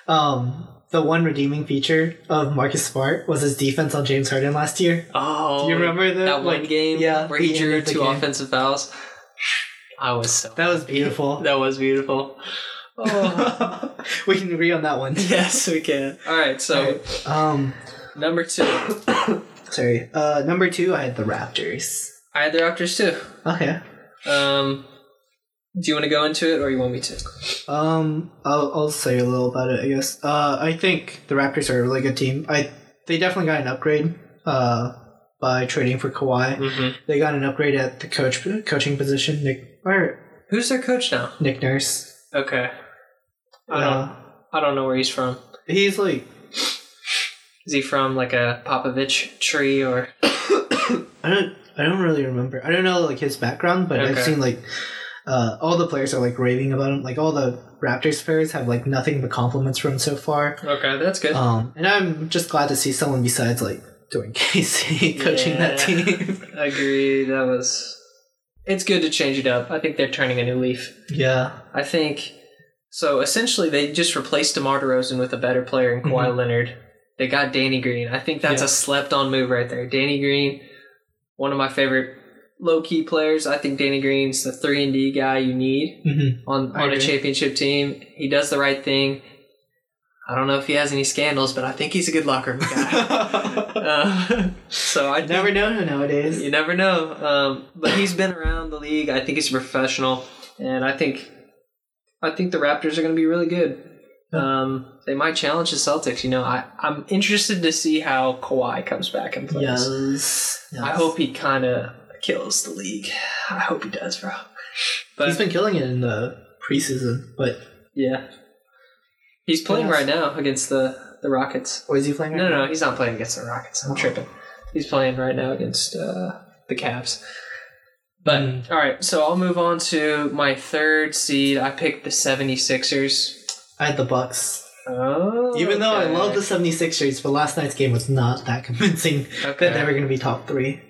um, the one redeeming feature of Marcus Smart was his defense on James Harden last year. Oh, Do you remember the- that one game? yeah, where he drew two game? offensive fouls. I was so That was beautiful. that was beautiful. Oh. we can agree on that one. yes, we can. All right, so Alright, Um, number two, sorry. Uh, number two, I had the Raptors. I had the Raptors too. Okay. Um, do you want to go into it, or you want me to? Um, I'll I'll say a little about it. I guess. Uh, I think the Raptors are a really good team. I they definitely got an upgrade. Uh, by trading for Kawhi, Mm-hmm. they got an upgrade at the coach coaching position. Nick or Who's their coach now? Nick Nurse. Okay, I don't. Uh, I don't know where he's from. he's like Is he from like a Popovich tree or? I don't I don't really remember. I don't know like his background, but I've seen like uh, all the players are like raving about him. Like all the Raptors players have like nothing but compliments for him so far. Okay, that's good. Um, and I'm just glad to see someone besides like Dwane Casey coaching that Yeah. team. agree. That was. It's good to change it up. I think they're turning a new leaf. yeah. I think so. Essentially, they just replaced DeMar DeRozan with a better player in Kawhi Leonard. They got Danny Green. I think that's Yeah. a slept-on move right there. Danny Green, one of my favorite low-key players. I think Danny Green's the three and D guy you need Mm-hmm. on on a championship team. He does the right thing. I don't know if he has any scandals, but I think he's a good locker room guy. uh, so I I never know nowadays. you never know. Um, but he's been around the league. I think he's a professional, and I think I think the Raptors are going to be really good. Um, they might challenge the Celtics. You know, I I'm interested to see how Kawhi comes back and plays. Yes. yes. I hope he kind of kills the league. I hope he does, bro. But he's been killing it in the preseason. But yeah, he's playing Yes. right now against the the Rockets. what is he playing? No, right no, now? no, he's not playing against the Rockets. I'm Oh. tripping. He's playing right now against uh, the Cavs. But, Mm. all right, so I'll move on to my third seed. I picked the 76ers. I had the Bucks. Oh, Even though I love the 76ers, but last night's game was not that convincing Okay. that they were going to be top three.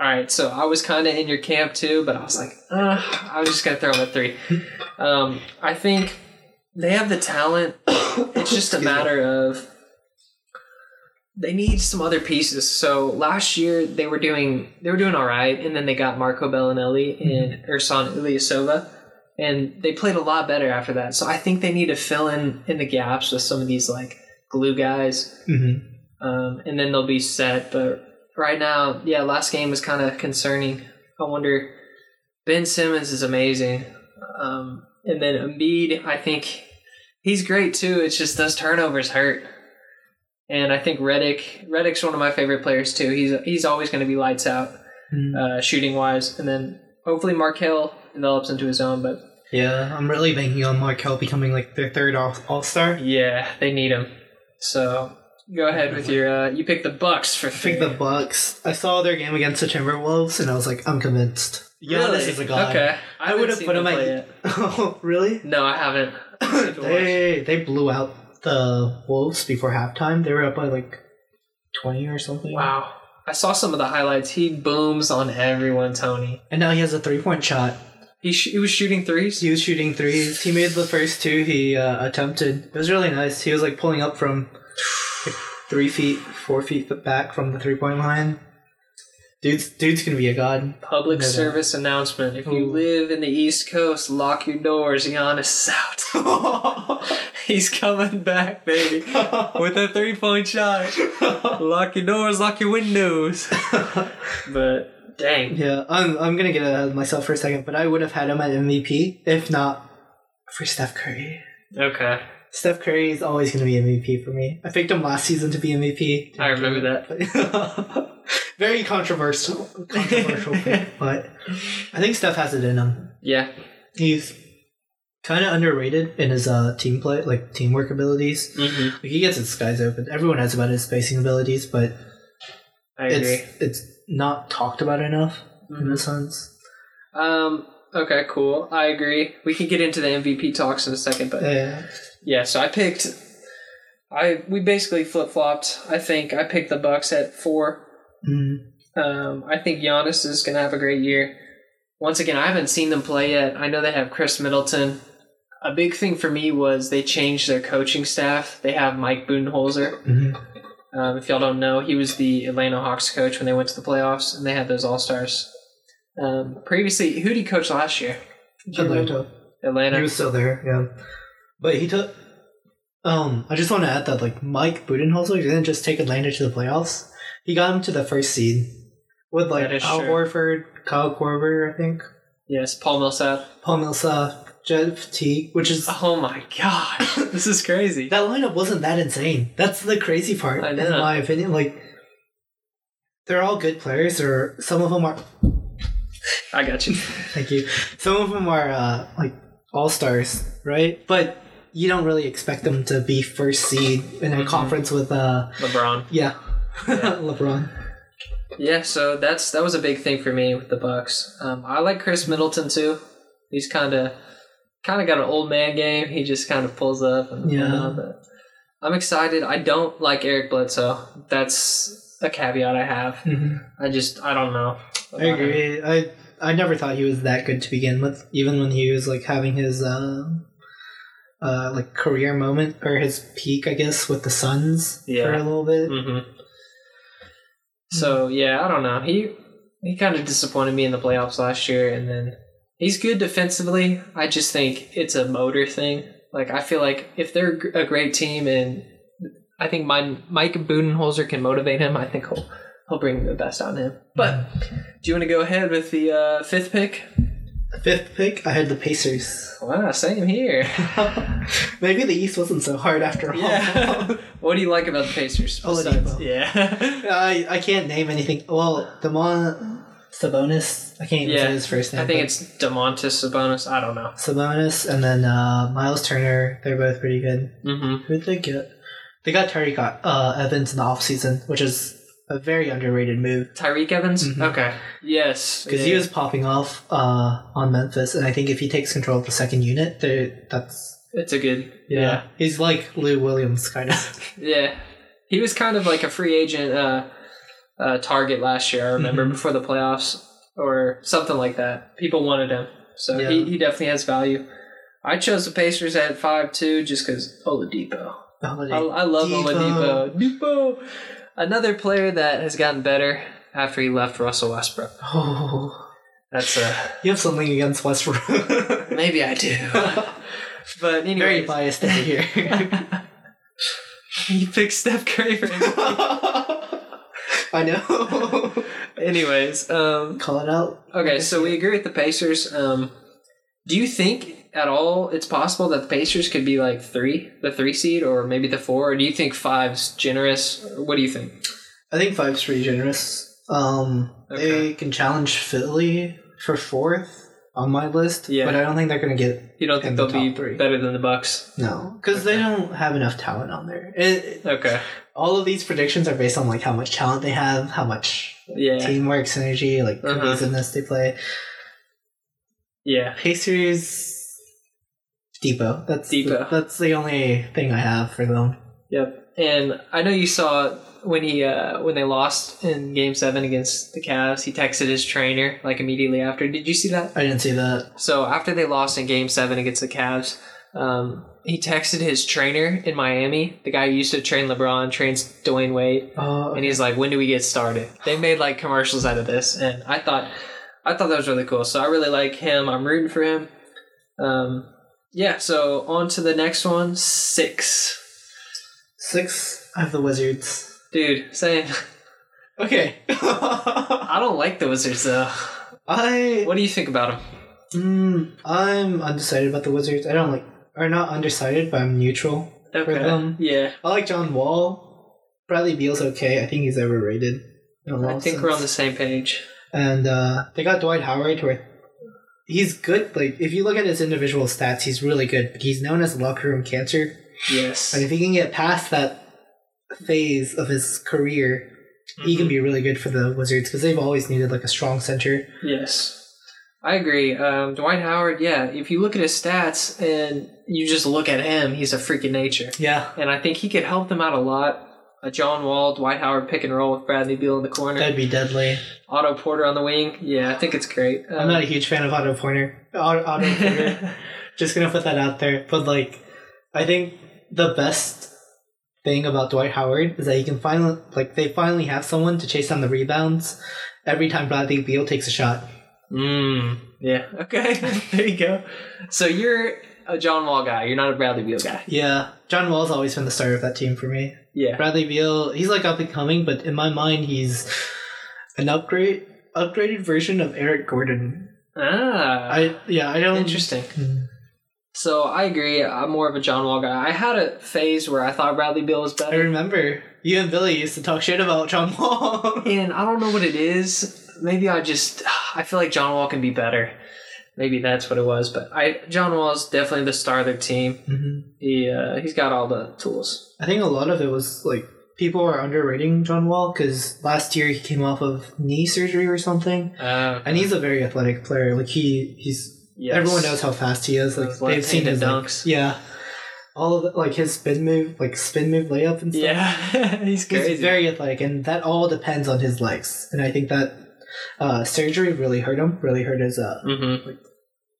All right, so I was kind of in your camp too, but I was like, uh, I was just going to throw them at three. Um, I think they have the talent. It's just a matter of they need some other pieces. So last year they were doing they were doing all right, and then they got Marco Belinelli and Ersan Ilyasova, and they played a lot better after that. So I think they need to fill in in the gaps with some of these like glue guys, Mm-hmm. um, and then they'll be set. But right now, yeah, last game was kind of concerning. I wonder. Ben Simmons is amazing, um, and then Embiid, I think he's great too. It's just those turnovers hurt. And I think Redick, Redick's one of my favorite players too. He's he's always going to be lights out, uh, shooting wise. And then hopefully Markelle develops into his own. But Yeah, I'm really banking on Markelle becoming like their third All Star. yeah, they need him. So go ahead with your. Uh, you pick the Bucks for I three. think the Bucks. I saw their game against the Timberwolves, and I was like, I'm convinced. Giannis Really? is a god. Okay, I haven't would've put them him at- yet. oh, really? No, I haven't. I watch. they they blew out the Wolves before halftime. They were up by like twenty or something. Wow. I saw some of the highlights. He booms on everyone, Tony. And now he has a three point shot. He, sh- he was shooting threes. He was shooting threes. He made the first two he uh, attempted. It was really nice. He was like pulling up from three feet, four feet back from the three point line. Dude's dude's gonna be a god. Public No doubt. service announcement. If you Ooh. live in the East Coast, lock your doors. Giannis is out. He's coming back, baby. With a three point shot. Lock your doors, lock your windows. But, dang. yeah, I'm I'm gonna get ahead of myself for a second, but I would have had him at MVP if not for Steph Curry. Okay. Steph Curry is always going to be MVP for me. I picked him last season to be MVP. I remember that. Very controversial, controversial pick, but I think Steph has it in him. Yeah. He's kind of underrated in his uh, team play, like teamwork abilities. hmm Like he gets his skies open. Everyone has about his spacing abilities, but I agree. it's it's not talked about enough in a sense. Um. Okay. Cool. I agree. We can get into the MVP talks in a second, but Yeah. yeah. So I picked. I we basically flip flopped. I think I picked the Bucks at four. Mm. Um. I think Giannis is gonna have a great year. Once again, I haven't seen them play yet. I know they have Khris Middleton. A big thing for me was they changed their coaching staff. They have Mike Budenholzer. Mhm. Um, if y'all don't know, he was the Atlanta Hawks coach when they went to the playoffs, and they had those All Stars. Um, previously, who did he coach last year? Atlanta. Atlanta. He was still there, yeah. But he took. Um, I just want to add that like Mike Budenholzer didn't just take Atlanta to the playoffs. He got him to the first seed with like Al true. Horford, Kyle Korver, I think, yes, Paul Millsap. Paul Millsap, Jeff Teague, which is Oh my god, this is crazy. that lineup wasn't that insane. That's the crazy part, in my opinion. Like, they're all good players, or some of them are. I got you. Thank you. Some of them are uh, like all stars, right? But you don't really expect them to be first seed in a Mhm. conference with uh, LeBron. yeah, Yeah. LeBron. Yeah, so that's that was a big thing for me with the Bucks. Um, I like Khris Middleton too. He's kind of kind of got an old man game. He just kind of pulls up. And, Yeah. you know, but I'm excited. I don't like Eric Bledsoe. That's a caveat I have. I just I don't know. I agree. I I never thought he was that good to begin with, even when he was like having his uh, uh like career moment or his peak, I guess, with the Suns for a little bit. Mm-hmm. So yeah, I don't know. He he kind of disappointed me in the playoffs last year, and then he's good defensively. I just think it's a motor thing. Like I feel like if they're a great team, and I think Mike Budenholzer can motivate him, I think he'll he'll bring the best out in him. But do you want to go ahead with the uh, fifth pick? Fifth pick, I had the Pacers. Wow, same here. Maybe the East wasn't so hard after all. Yeah. what do you like about the Pacers? Besides- Yeah. I I can't name anything. Well, Demon Sabonis. I can't even Yeah, say his first name. I think it's Demontis Sabonis. I don't know. Sabonis and then uh, Miles Turner. They're both pretty good. Mm-hmm. Who'd they get? They got Tyreke uh, Evans in the offseason, which is a very underrated move Tyreke Evans? Mhm. Okay. Yes. because he was popping off uh, on Memphis, and I think if he takes control of the second unit, they- that's It's a good. yeah. Yeah. He's like Lou Williams, kind of. Yeah. He was kind of like a free agent uh, uh, target last year, I remember, Mhm. before the playoffs or something like that. People wanted him. So he, he definitely has value. I chose the Pacers at 5 2 just because Oladipo. I, I love Dipo. Oladipo. Dipo. Another player that has gotten better after he left Russell Westbrook. Oh, That's a. you have something against Westbrook. maybe I do. but anyway, very biased here. you picked Steph Curry for I know. Anyways, um, Call it out. okay, so we agree with the Pacers. Um, do you think at all it's possible that the Pacers could be like three, the three seed, or maybe the four? Or do you think five's generous? What do you think? I think five's pretty generous. Um, Okay. They can challenge Philly for fourth on my list, Yeah. but I don't think they're going to get You don't think In the they'll be three. better than the Bucks? no because they don't have enough talent on there. It, Okay, all of these predictions are based on like how much talent they have, how much yeah, teamwork, synergy, like Uh-huh. cohesiveness they play. yeah. Pacers, Dipo. That's Dipo. that's the only thing I have for them. Yep. And I know you saw when he uh, when they lost in Game Seven against the Cavs. He texted his trainer like immediately after. Did you see that? I didn't see that. So after they lost in Game Seven against the Cavs, um, he texted his trainer in Miami, the guy who used to train LeBron, trains Dwyane Wade, Oh, and he's like, "When do we get started?" They made like commercials out of this, and I thought, I thought that was really cool. So I really like him. I'm rooting for him. Um, yeah. So on to the next one, six. six. I have the Wizards. Dude, same. Okay. I don't like the Wizards though. I What do you think about them? mm, I'm undecided about the Wizards. I don't like. are not undecided, but I'm neutral. Okay. them. Yeah. I like John Wall. Bradley Beal's okay. I think he's overrated. in a lot I think we're on the same page. And uh, they got Dwight Howard, where he's good. Like if you look at his individual stats, he's really good. But he's known as locker room cancer. Yes. And if he can get past that phase of his career, he Mm-hmm. can be really good for the Wizards because they've always needed like a strong center. Yes. I agree. Um, Dwight Howard, yeah, if you look at his stats and you just look at him, he's a freak of nature. Yeah, And I think he could help them out a lot. A John Wall, Dwight Howard pick and roll with Bradley Beal in the corner. that'd be deadly. Otto Porter on the wing. Yeah, I think it's great. I'm not a huge fan of Otto Pointer. Otto, Otto Porter. Just gonna put that out there. But like, I think the best thing about Dwight Howard is that he can finally, like, they finally have someone to chase down the rebounds every time Bradley Beal takes a shot. Mm, yeah. Okay. there you go. So you're a John Wall guy. You're not a Bradley Beal guy. Yeah, John Wall's always been the star of that team for me. Yeah. Bradley Beal, he's like up and coming, but in my mind, he's an upgrade, upgraded version of Eric Gordon. Ah. I yeah, I don't. interesting. Hmm. So I agree. I'm more of a John Wall guy. I had a phase where I thought Bradley Beal was better. I better, remember you and Billy used to talk shit about John Wall. and I don't know what it is. Maybe I just I feel like John Wall can be better. Maybe that's what it was. But I John Wall is definitely the star of their team. Mhm. He uh, he's got all the tools. I think a lot of it was like people are underrating John Wall because last year he came off of knee surgery or something, Uh, and he's a very athletic player. Like he, he's yes. everyone knows how fast he is. Like they've seen his left-handed like, dunks. yeah, all of it, like his spin move, like spin move layup and stuff. Yeah, he's crazy. He's very athletic, and that all depends on his legs. And I think that uh, surgery really hurt him, really hurt his uh, hmm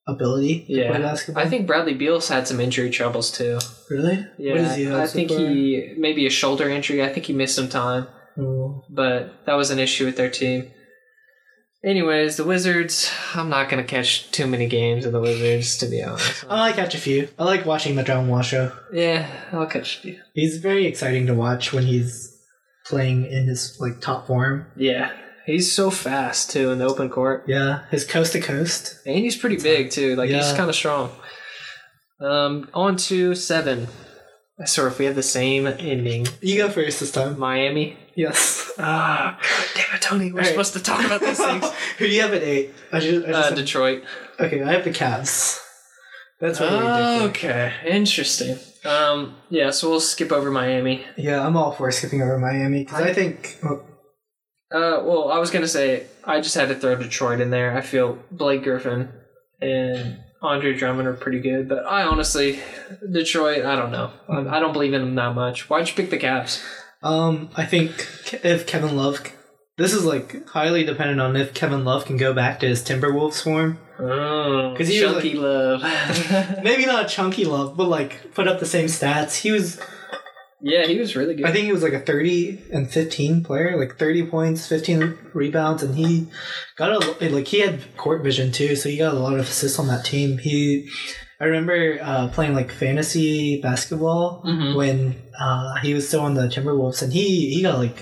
ability to play Yeah, basketball. I think Bradley Beal's had some injury troubles too. really. Yeah, What he I think far? he maybe a shoulder injury. I think he missed some time. Oh. but that was an issue with their team. Anyways, the Wizards. I'm not gonna catch too many games of the Wizards, to be honest. I like catch a few. I like watching the John Wall show. yeah, I'll catch a few. He's very exciting to watch when he's playing in his like top form. Yeah, he's so fast too in the open court, Yeah, his coast to coast. and he's pretty big too. Like he's kind of strong. Um, on to seven. I swear, if we have the same ending, You go first this time. Miami. Yes. Ah, damn it, Tony. We're right. supposed to talk about these things. Who do you have at eight? I just, I just Uh, Detroit. okay, I have the Cavs. That's different. okay, interesting. Um, yeah, so we'll skip over Miami. Yeah, I'm all for skipping over Miami because I, think oh, Uh, well, I was gonna say I just had to throw Detroit in there. I feel Blake Griffin and Andre Drummond are pretty good, but I honestly, Detroit, I don't know. I, I don't believe in them that much. Why'd you pick the Cavs? Um, I think if Kevin Love, this is like highly dependent on if Kevin Love can go back to his Timberwolves form. Oh, he was chunky love. Maybe not chunky Love, but like put up the same stats. He was, yeah, he was really good. I think he was like a thirty and fifteen player, like thirty points, fifteen rebounds, and he got a like he had court vision too, so he got a lot of assists on that team. He, I remember uh, playing like fantasy basketball Mhm. when uh, he was still on the Timberwolves, and he he got like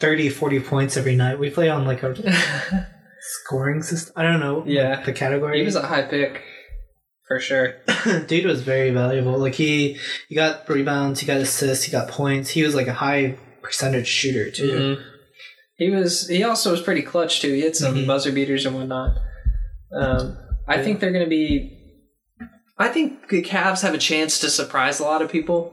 30, 40 points every night. We play on like a scoring system. I don't know. Yeah. the category. he was a high pick for sure. Dude was very valuable. Like he he got rebounds, he got assists, he got points. He was like a high percentage shooter too. Mhm. He was. He also was pretty clutch too. He had some Mhm. buzzer beaters and whatnot. Um, I Yeah. think they're going to be. I think the Cavs have a chance to surprise a lot of people.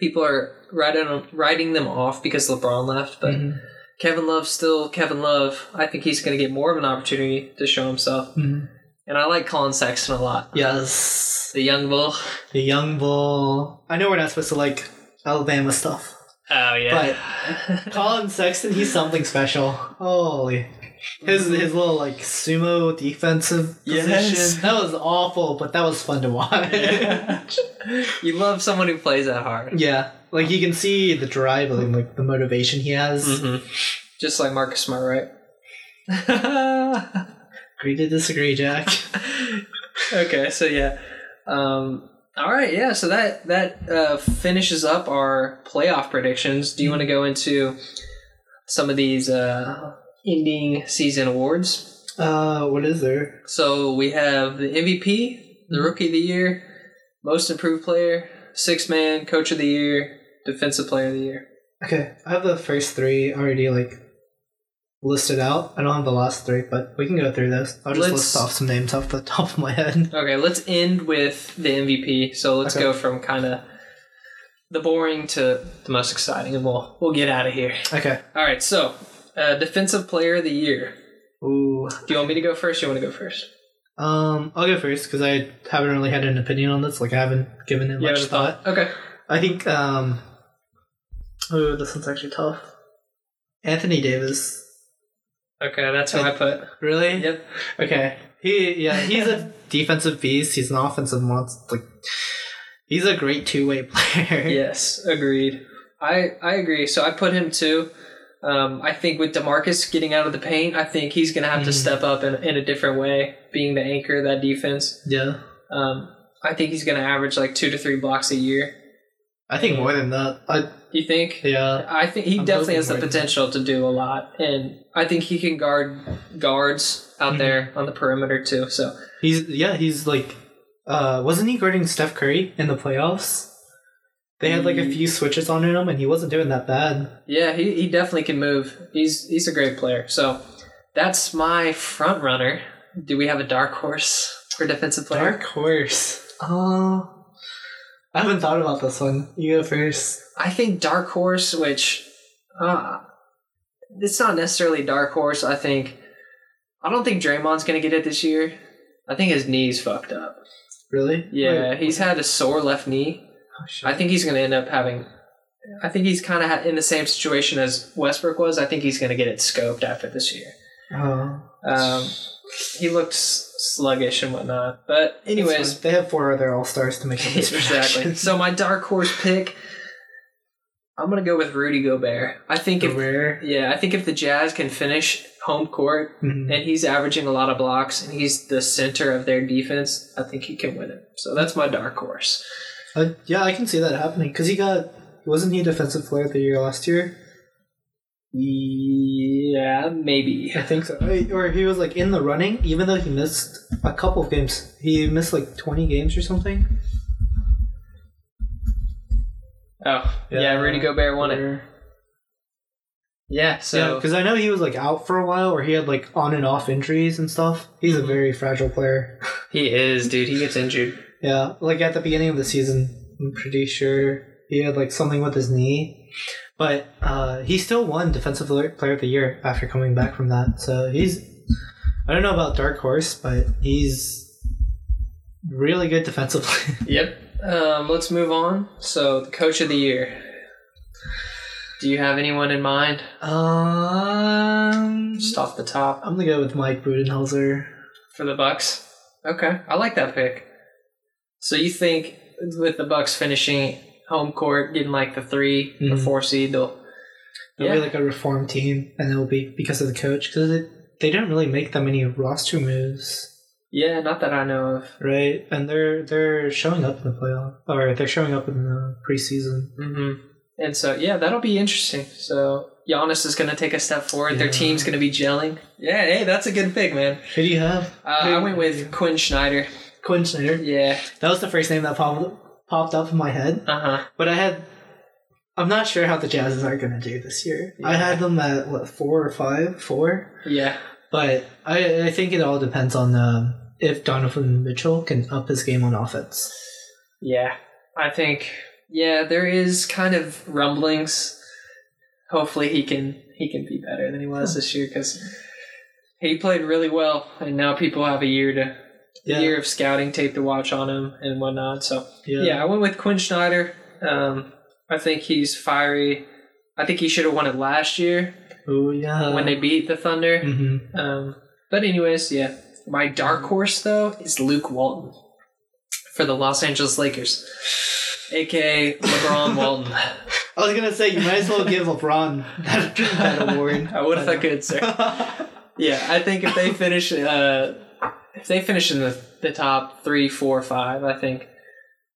People are writing writing them off because LeBron left, but Mhm. Kevin Love's still Kevin Love. I think he's going to get more of an opportunity to show himself, Mhm. And I like Collin Sexton a lot. Yes, The young bull. the young bull. I know we're not supposed to like Alabama stuff. Oh yeah. But Collin Sexton, he's something special. Holy. His his little like sumo defensive Yes. position. That was awful, but that was fun to watch. Yeah. you love someone who plays that hard. Yeah, like you can see the drive and like the motivation he has. hmm Just like Marcus Smart, right? Agree to disagree, Jack. okay, so yeah. Um, all right, yeah. So that that uh, finishes up our playoff predictions. Do you want to go into some of these uh, ending season awards? Uh, what is there? So we have the MVP, the Rookie of the Year, most improved player, six man, coach of the year, defensive player of the year. Okay, I have the first three already like listed out. I don't have the last three, but we can go through this. I'll just Let's- list off some names off the top of my head. Okay, let's end with the MVP. So let's Okay. go from kind of the boring to the most exciting, and we'll we'll get out of here. Okay. All right, so uh, defensive player of the year. Ooh. Do you want me to go first? Or you want to go first? Um, I'll go first because I haven't really had an opinion on this. Like I haven't given it You much thought. thought? Okay. I think. Um. Oh, this one's actually tough. Anthony Davis. Okay, that's who I put. Really? Yep. Okay. He yeah, he's a defensive beast. He's an offensive monster. Like he's a great two way player. Yes, agreed. I I agree. So I put him too. Um, I think with Demarcus getting out of the paint, I think he's going to have to Mhm. step up in, in a different way, being the anchor of that defense. Yeah. Um, I think he's going to average like two to three blocks a year. I think more than that. I You think? yeah. I think he I'm definitely has the potential to do a lot, and I think he can guard guards out Mhm. there on the perimeter too. So He's yeah, he's like uh wasn't he guarding Steph Curry in the playoffs? They had like a few switches on him and he wasn't doing that bad. yeah, he, he definitely can move. He's he's a great player. So that's my front runner. Do we have a dark horse for defensive player? Dark horse. Oh I haven't thought about this one. You go first. I think dark horse, which uh, it's not necessarily dark horse. I think I don't think Draymond's gonna get it this year. I think his knee's fucked up. Really? Yeah, Wait. he's had a sore left knee. Oh. I think he's gonna end up having. I think he's kind of in the same situation as Westbrook was. I think he's gonna get it scoped after this year. Oh. Um, he looked sluggish and whatnot, but anyways, they have four other all stars to make up this exactly. So my dark horse pick, I'm gonna go with Rudy Gobert. I think if yeah, I think if the Jazz can finish home court Mhm. and he's averaging a lot of blocks and he's the center of their defense, I think he can win it. So that's my dark horse. Uh, yeah, I can see that happening because he got wasn't he a defensive player of the year last year? Yeah, maybe. I think so. Or he was like in the running, even though he missed a couple of games. He missed like twenty games or something. Oh, yeah, Rudy Gobert won it. Yeah, yeah, so because I know he was like out for a while, or he had like on and off injuries and stuff. He's a Mhm. very fragile player. he is, dude. He gets injured. yeah, like at the beginning of the season, I'm pretty sure he had like something with his knee, but uh, he still won Defensive Player of the Year after coming back from that. So he's, I don't know about Dark Horse, but he's really good defensively. Yep. Um, let's move on. So, the coach of the year. Do you have anyone in mind? um, Just off the top I'm gonna go with Mike Budenholzer. for the Bucks. Okay, I like that pick. So you think with the Bucks finishing home court, getting like the 3 or Mhm. four seed, they'll They'll Yeah. be like a reformed team, and it'll be because of the coach because they didn't really make that many roster moves. yeah, not that I know of. Right, and they're they're showing up in the playoff, or they're showing up in the preseason. hmm And so yeah, that'll be interesting. So Giannis is going to take a step forward. Their team's going to be gelling. Yeah, hey, that's a good pick, man. Who do you have? Uh, I went with Quinn Schneider. Quin Snyder. Yeah. That was the first name that popped popped up in my head, Uh huh. but I had. I'm not sure how the Jazzes are going to do this year. I had them at what four or five, four, Yeah. but I I think it all depends on um, if Donovan Mitchell can up his game on offense. Yeah. I think yeah, there is kind of rumblings. Hopefully he can he can be better than he was this year because he played really well, and now people have a year to Yeah, year of scouting tape to watch on him and whatnot. So yeah, yeah, I went with Quinn Schneider. Um, I think he's fiery. I think he should have won it last year Oh yeah. when they beat the Thunder. hmm Um, but anyways, yeah. My dark horse though is Luke Walton for the Los Angeles Lakers, aka LeBron Walton. I was gonna say you might as well give LeBron that, that award. I would if I could, sir. Yeah, I think if they finish, uh, if they finish in the the top three, four, five, I think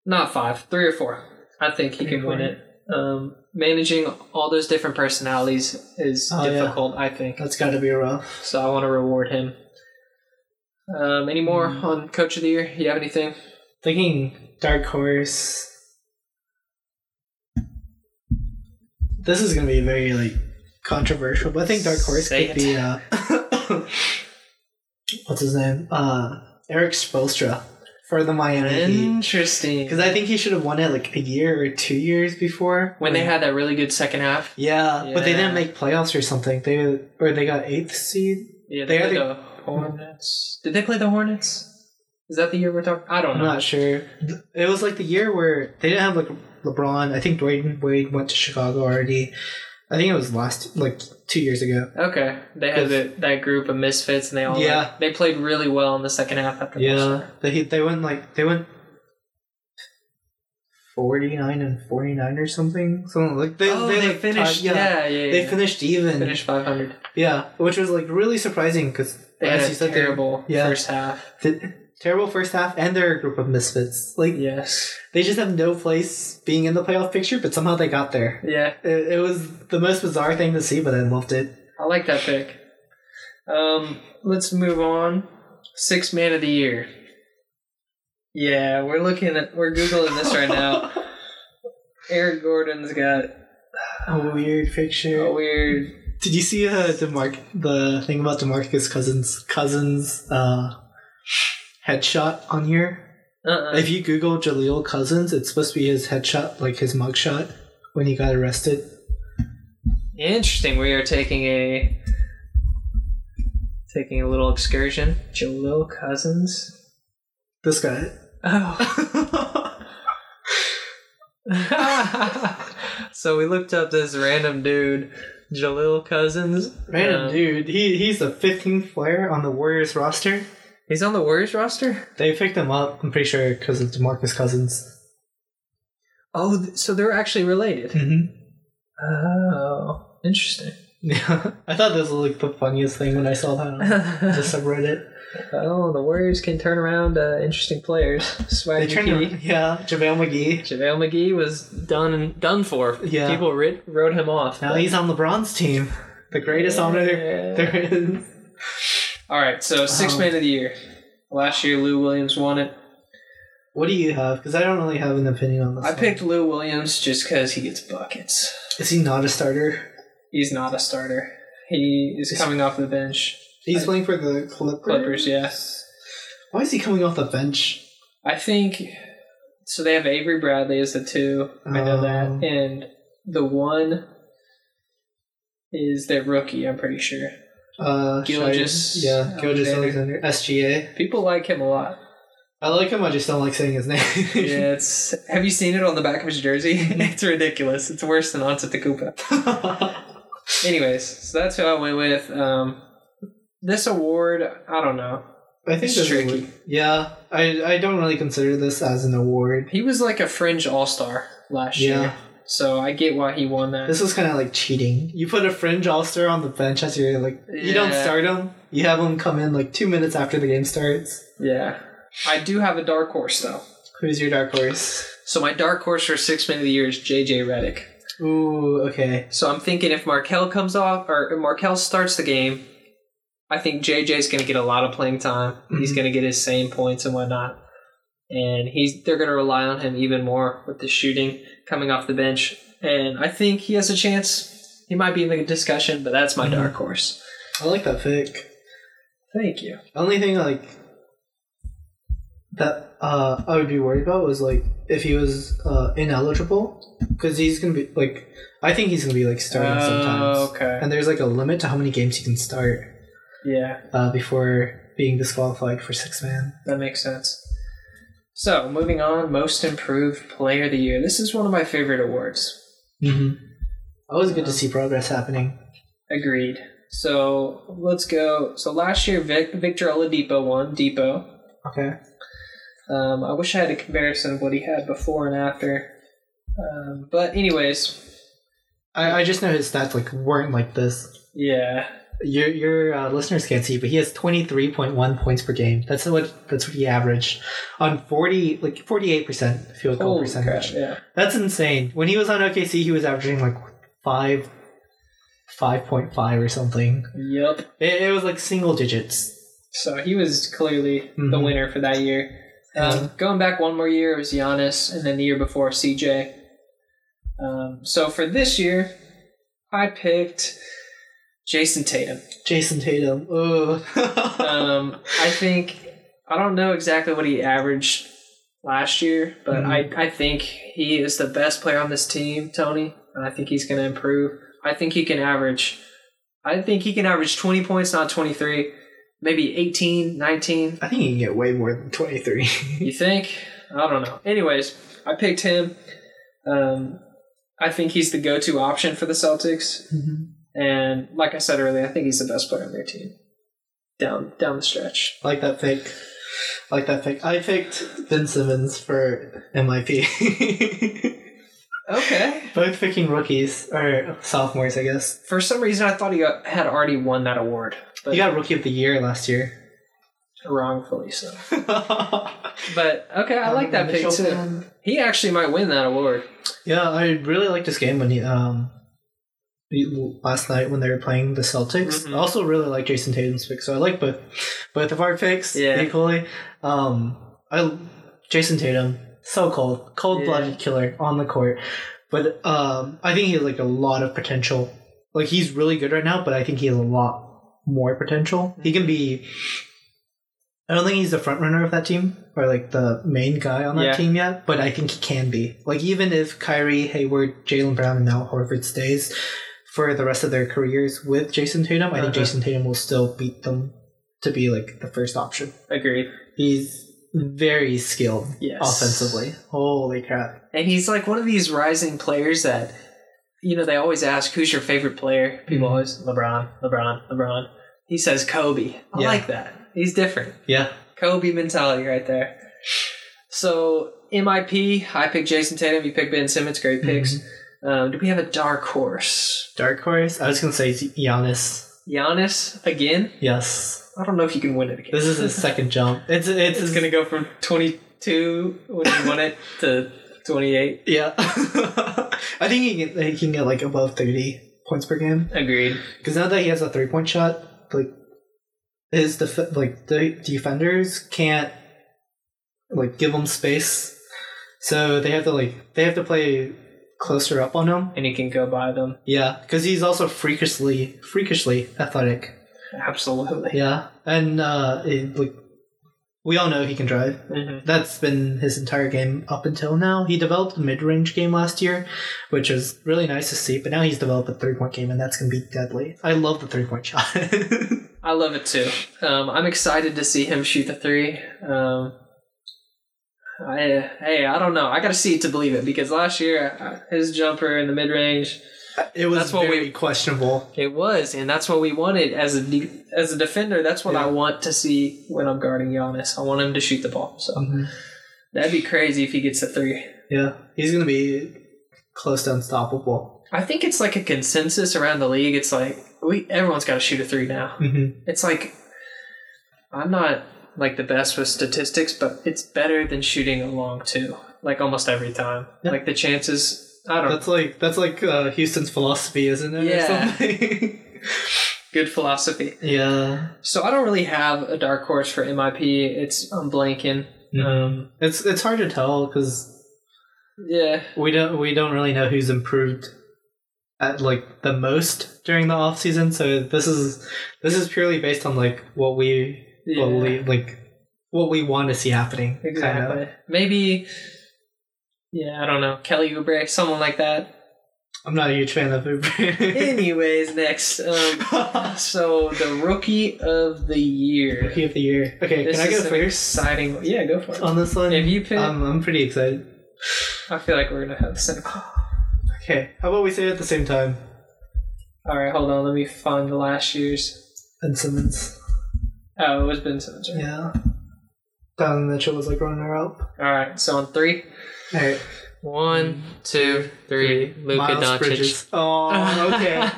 not five, three or four. I think he can win it. Um, managing all those different personalities is Oh, yeah. difficult. I think. That's got to be rough. So I want to reward him. Um, any more Mm. on Coach of the Year? You have anything? thinking dark horse. This is gonna be very like controversial, but I think dark horse Say could it. be uh, what's his name? Uh, Erik Spoelstra for the Miami Heat. Interesting. Because I think he should have won it like a year or two years before when they had that really good second half. Yeah, but they didn't make playoffs or something. They or they got eighth seed. Yeah, They they, had played the Hornets. Did they play the Hornets? Is that the year we're talking? I don't know. I'm not sure. It was like the year where they didn't have like LeBron. I think Dwyane Wade went to Chicago already. I think it was last like two years ago. Okay, they had the, that group of misfits, and they all Yeah. like, they played really well in the second half. After Yeah, they they went like they went forty nine and forty nine or something. Something like they oh, they, they, like, finished. tied- yeah, yeah, yeah. They finished even. finished 500. Yeah, which was like really surprising because They as had you a said, they- terrible yeah. first half. the- terrible first half, and they're a group of misfits. Like Yes. they just have no place being in the playoff picture, but somehow they got there. Yeah, It, it was the most bizarre thing to see, but I loved it. I like that pick. Um, let's move on. Six man of the year. Yeah, we're looking at we're googling this right now. Eric Gordon's got A weird picture. a weird. Did you see uh, Demarc- the thing about Demarcus Cousins Cousins uh, headshot on here? Uh-uh. If you Google Jaleel Cousins, it's supposed to be his headshot, like his mugshot when he got arrested. Interesting. We are taking a taking a little excursion. Jaleel Cousins. This guy. Oh. so we looked up this random dude, Jaleel Cousins. Random Um, dude. He he's the 15th player on the Warriors roster. He's on the Warriors roster. They picked him up, I'm pretty sure, because of Demarcus Cousins. Oh, so they're actually related. Mm-hmm. Oh, interesting. Yeah, I thought this was like the funniest thing when I saw that on the subreddit. oh, the Warriors can turn around uh, interesting players. They Swag turned around, yeah, JaVale McGee. JaVale McGee was done and done for. Yeah. People writ- wrote him off. Now he's on LeBron's team, the greatest honor there is. All right, so six man of the year. Last year, Lou Williams won it. What do you have? Because I don't really have an opinion on this. I one. picked Lou Williams just because he gets buckets. Is he not a starter? He's not a starter. He is coming off the bench. He's I- playing for the Clippers. Clippers, yeah. Why is he coming off the bench? I think so. They have Avery Bradley as the two. I know Oh. that, and the one is their rookie. I'm pretty sure. Uh, Shai- yeah, Gilgeous Alexander. Alexander, SGA. People like him a lot. I like him. I just don't like saying his name. Yeah, it's. Have you seen it on the back of his jersey? it's ridiculous. It's worse than Antetokounmpo. Anyways, so that's who I went with. Um, this award, I don't know. I think It's tricky. Yeah, I I don't really consider this as an award. He was like a fringe all star last Yeah. year, so I get why he won that. This is kind of like cheating. You put a fringe all star on the bench as you're like. You don't start him. You have him come in like two minutes after the game starts. yeah, I do have a dark horse though. Who's your dark horse? So my dark horse for six man of the year is JJ Redick. Ooh, okay. So I'm thinking if Markelle comes off or if Markelle starts the game, I think JJ's going to get a lot of playing time. He's Mhm. going to get his same points and whatnot, and he's they're going to rely on him even more with the shooting coming off the bench. And I think he has a chance. He might be in the discussion, but that's my Mhm. dark horse. I like that pick. Thank you. Only thing like that uh, I would be worried about was like if he was uh, ineligible because he's gonna be like I think he's gonna be like starting sometimes, Oh, okay. and there's like a limit to how many games he can start Yeah, uh, before being disqualified for six man. that makes sense. So moving on, most improved player of the year. This is one of my favorite awards. Mm-hmm. Always good to see progress happening. Agreed. So let's go. So last year, Vic, Victor Oladipo won. Dipo. Okay. Um, I wish I had a comparison of what he had before and after. Um, but anyways, I, I just know his stats like weren't like this. yeah, Your your uh, listeners can't see, but he has twenty three point one points per game. That's what that's what he averaged on forty like forty eight percent field goal holy crap, percentage. yeah, That's insane. When he was on OKC, he was averaging like five five point five or something. yep. It, it was like single digits. So he was clearly the Mhm. winner for that year. Um, going back one more year, it was Giannis, and then the year before, CJ. Um, so for this year, I picked Jayson Tatum. Jayson Tatum. Ugh. Um, I think I don't know exactly what he averaged last year, but Mhm. I, I think he is the best player on this team, Tony, and I think he's going to improve. I think he can average. I think he can average 20 points, not 23, maybe 18, 19. I think he can get way more than 23. You think? I don't know. Anyways, I picked him. Um, I think he's the go-to option for the Celtics, and like I said earlier, I think he's the best player on their team. Down down the stretch. I like that pick. I like that pick. I picked Ben Simmons for MIP. Okay. Both picking rookies or sophomores, I guess. For some reason, I thought he got, had already won that award, but He got Rookie of the Year last year. wrongfully so. But okay, I like that pick too. He actually might win that award. Yeah, I really liked this game when he um last night when they were playing the Celtics. Mhm. I also really like Jayson Tatum's pick, so I like both both of our picks Yeah. equally. Um, I Jayson Tatum so cold, cold blooded killer on the court, but um, I think he has like a lot of potential. Like he's really good right now, but I think he has a lot more potential. He can be. I don't think he's the front runner of that team or like the main guy on that Yeah. team yet, but I think he can be. Like even if Kyrie, Hayward, Jaylen Brown, and now Horford stays for the rest of their careers with Jayson Tatum, I think Uh-huh. Jayson Tatum will still beat them to be like the first option. Agreed. He's very skilled Yes. offensively. Holy crap! And he's like one of these rising players that, you know, they always ask, who's your favorite player? People Mhm. always, LeBron, LeBron, LeBron. He says Kobe. I Yeah. like that. He's different. Yeah, Kobe mentality right there. So, MIP, I picked Jayson Tatum. You picked Ben Simmons. Great picks. Um, do we have a dark horse? dark horse. I was gonna say Giannis. Giannis again? Yes, I don't know if you can win it again. this is his second jump. It's it's, It's going to go from 22 when he won it to 28. Yeah, I think he can, he can get like above thirty points per game Agreed. because now that he has a three point shot, like his def- like the defenders can't like give him space, so they have to like they have to play closer up on him. And he can go by them. Yeah, because he's also freakishly freakishly athletic. Absolutely. Yeah, and uh, it, like we all know he can drive. Mhm. That's been his entire game up until now. He developed a mid range game last year, which was really nice to see. But now he's developed a three point game, and that's gonna be deadly. I love the three point shot. I love it too. Um, I'm excited to see him shoot the three. Um, I hey, I don't know. I got to see it to believe it because last year uh, his jumper in the mid range, it was That's what very we- questionable. it was, and that's what we wanted as a de- as a defender. That's what Yeah. I want to see when I'm guarding Giannis. I want him to shoot the ball. So that'd be crazy if he gets a three. Yeah, he's gonna be close to unstoppable. I think it's like a consensus around the league. It's like we everyone's got to shoot a three now. Mm-hmm. It's like I'm not like the best with statistics, but it's better than shooting a long two. Like almost every time. Yeah. Like the chances. I don't. That's like that's like uh, Houston's philosophy, isn't it? or Yeah. something? Good philosophy. yeah. So I don't really have a dark horse for MIP. It's I'm blanking. Mhm. Um, It's it's hard to tell because yeah, we don't we don't really know who's improved at like the most during the off season. So this is this is purely based on like what we yeah, what we like what we want to see happening. exactly. Maybe. Yeah, I don't know. Kelly Oubre, someone like that. I'm not a huge fan of Uber. Anyways, next. Um, so the rookie of the year. Rookie of the year. Okay, This can I go first exciting. Yeah, go for it. on this one? If you pick- um, I'm pretty excited. I feel like we're gonna have the same. Okay, how about we say it at the same time? All right, hold on. Let me find the last year's. Ben Simmons. Oh, it was Ben Simmons. Right? Yeah. Donovan Mitchell was like running her up. All right, so on three. All right. One, two, three. Luka Miles Doncic. Bridges. Oh, okay.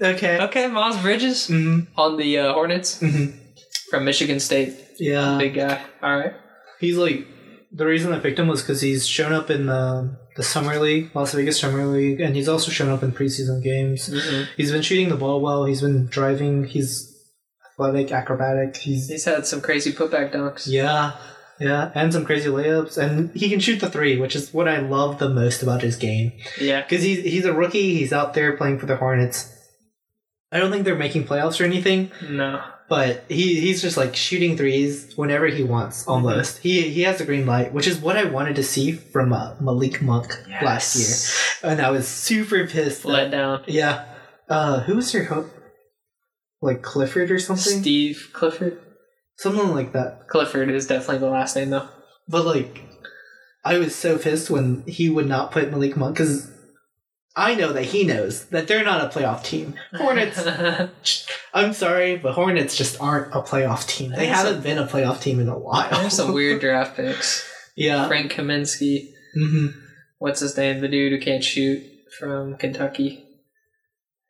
okay. okay, Miles Bridges Mm-hmm. on the uh, Hornets Mm-hmm. from Michigan State. Yeah. Big guy. All right. He's like the reason I picked him was because he's shown up in the the summer league, Las Vegas Summer League, and he's also shown up in preseason games. Mhm. He's been shooting the ball well. He's been driving. He's athletic, acrobatic. He's He's had some crazy putback dunks. yeah, Yeah, and some crazy layups, and he can shoot the three, which is what I love the most about his game. Yeah. Because he's he's a rookie, he's out there playing for the Hornets. I don't think they're making playoffs or anything, No. but he he's just like shooting threes whenever he wants. Almost, he he has the green light, which is what I wanted to see from uh, Malik Monk last year, and I was super pissed. that- Let down. yeah, uh, who was your hope? Like Clifford or something, Steve Clifford. something like that. Clifford is definitely the last name though. But like, I was so pissed when he would not put Malik Monk because I know that he knows that they're not a playoff team. Hornets. I'm sorry, but Hornets just aren't a playoff team. They There's haven't been a playoff team in a while. There's some weird draft picks. yeah. Frank Kaminsky. hmm What's his name? The dude who can't shoot from Kentucky.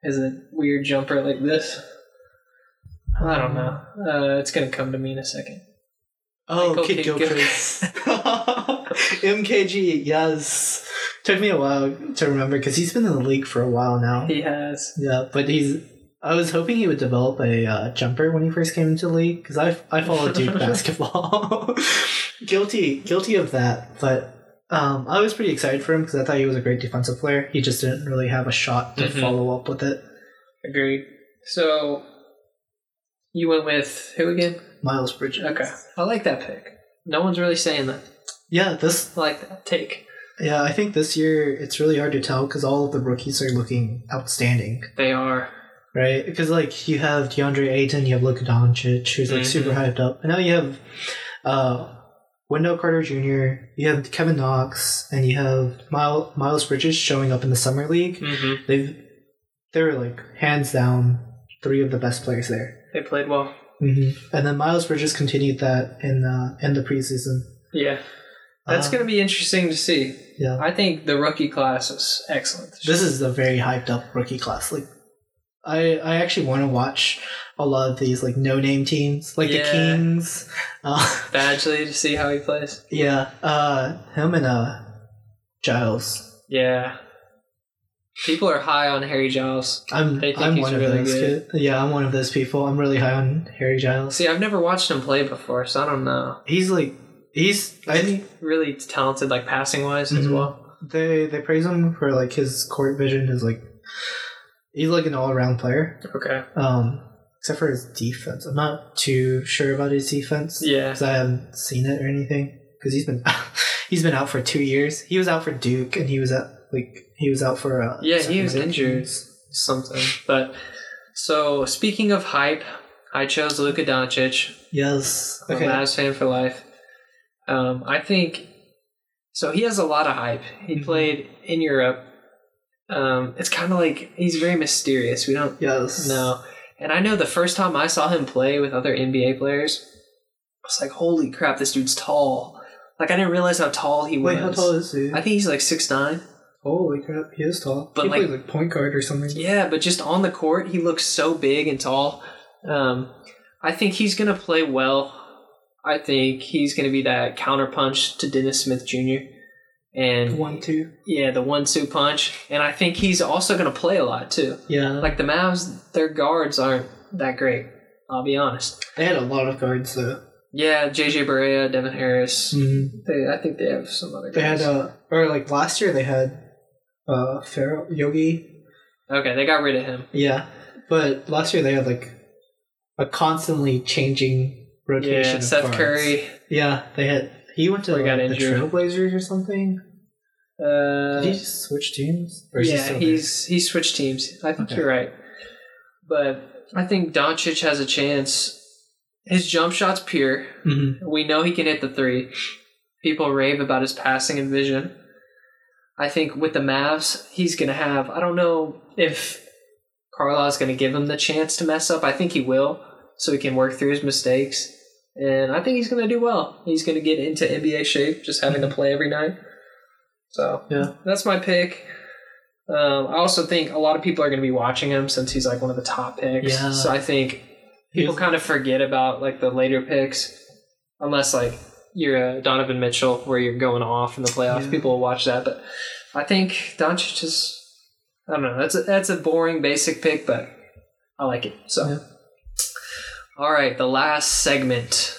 Has a weird jumper like this. I don't know. Uh, it's gonna come to me in a second. Oh, Michael Kidd-Gilchrist. MKG, yes. Took me a while to remember because he's been in the league for a while now. He has. Yeah, but he's. I was hoping he would develop a uh, jumper when he first came into the league because I I follow Duke basketball. guilty, guilty of that. But um, I was pretty excited for him because I thought he was a great defensive player. He just didn't really have a shot to Mhm. follow up with it. Agreed. So you went with who again? Miles Bridges. Okay. I like that pick. No one's really saying that. Yeah, this. I like that take. Yeah, I think this year it's really hard to tell because all of the rookies are looking outstanding. They are. right? Because like you have DeAndre Ayton, you have Luka Doncic, who's like super Mhm. hyped up, and now you have uh, Wendell Carter Jr., you have Kevin Knox, and you have Miles, Miles Bridges showing up in the summer league. Mm-hmm. They've they're like hands down three of the best players there. They played well. Mm-hmm. And then Miles Bridges continued that in uh, in the preseason. Yeah. That's Uh, going to be interesting to see. yeah. I think the rookie class is excellent. This is a very hyped up rookie class. Like, I I actually want to watch a lot of these like no name teams, like Yeah. the Kings. Uh, Bagley to see how he plays. yeah, uh, him and uh, Giles. Yeah. People are high on Harry Giles. I'm They think I'm he's one really of those. good. Kid. Yeah, I'm one of those people. I'm really high on Harry Giles. See, I've never watched him play before, so I don't know. He's like he's I think Really talented, like passing wise as Mhm. well. they they praise him for like his court vision is like he's like an all around player. Okay. Um, except for his defense. I'm not too sure about his defense. Yeah. because I haven't seen it or anything. Because he's been he's been out for two years. He was out for Duke, and he was at like he was out for uh, Yeah, he was injured. Something. But so speaking of hype, I chose Luka Doncic. Yes. okay. I'm a Mavs fan for life. Um, I think so. He has a lot of hype. He Mhm. played in Europe. Um, it's kind of like he's very mysterious. We don't Yes. know. And I know the first time I saw him play with other NBA players, I was like, "Holy crap, this dude's tall!" Like I didn't realize how tall he was. Wait, how tall is he? I think he's like six nine. Holy crap, he is tall. But he like- plays like point guard or something. Yeah, but just on the court, he looks so big and tall. Um, I think he's going to play well. I think he's going to be that counterpunch to Dennis Smith Jr. And One, two. yeah, the one-two punch. And I think he's also going to play a lot too. Yeah. Like the Mavs, their guards aren't that great. I'll be honest. they had a lot of guards though. Yeah, JJ Barea, Devin Harris. Mm-hmm. They, I think they have some other They had guys. uh, or like last year they had uh Ferrell Yogi. okay, they got rid of him. Yeah, but last year they had like a constantly changing rotation. Yeah, of Seth guards. Curry. Yeah, they had. He went to Or got like, the injured. Trailblazers or something. Uh, Did he just switch teams? He yeah, still he's he switched teams. I think Okay. you're right, but I think Doncic has a chance. His jump shot's pure. Mhm. We know he can hit the three. People rave about his passing and vision. I think with the Mavs, he's gonna have. I don't know if Carlisle's gonna give him the chance to mess up. I think he will, so he can work through his mistakes. And I think he's gonna do well. He's gonna get into NBA shape, just having to play every night. So Yeah. that's my pick. Um, I also think a lot of people are going to be watching him since he's like one of the top picks. Yeah. So I think people kind of forget about like the later picks, unless like you're a uh, Donovan Mitchell where you're going off in the playoffs. Yeah. People will watch that, but I think Doncic is. I don't know. That's a, that's a boring basic pick, but I like it. So, Yeah. all right, the last segment.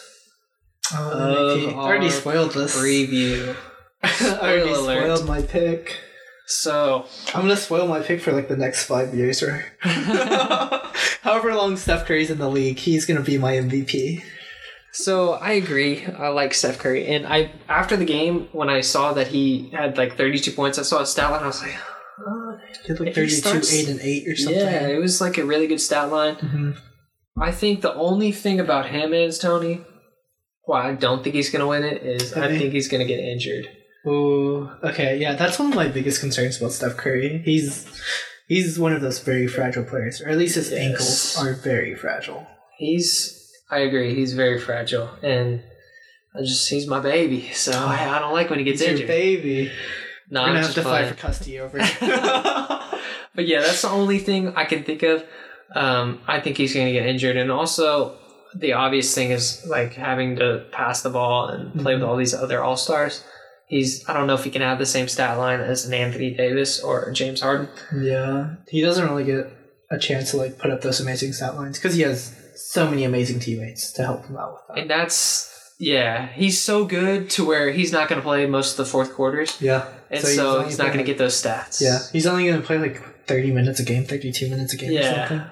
Oh, already spoiled this. Preview. I already alert. spoiled my pick. So, I'm gonna spoil my pick for like the next five years or however long Steph Curry's in the league, he's gonna be my MVP. So I agree. I like Steph Curry, and I after the game when I saw that he had like 32 points, I saw his stat line. I was like, oh, like 32, starts- 8 and 8 or something. yeah, it was like a really good stat line. Mhm. I think the only thing about him is Tony. Why I don't think he's gonna win it is I Okay. think he's gonna get injured. Ooh, okay, yeah, that's one of my biggest concerns about Steph Curry. He's he's one of those very fragile players, or at least his Yes. ankles are very fragile. He's I agree. He's very fragile, and I just he's my baby. So I, I don't like when he gets He's your injured. baby. No, I'm gonna have to fight for custody over. But yeah, that's the only thing I can think of. Um, I think he's going to get injured, and also the obvious thing is like having to pass the ball and play with all these other all stars. He's I don't know if he can have the same stat line as an Anthony Davis or James Harden. yeah, he doesn't really get a chance to like put up those amazing stat lines because he has so many amazing teammates to help him out with that. And that's yeah, he's so good to where he's not going to play most of the fourth quarters, yeah, and So so, he's he's not going to get those stats. yeah, he's only gonna play like thirty minutes a game, thirty-two minutes a game, or Yeah. something.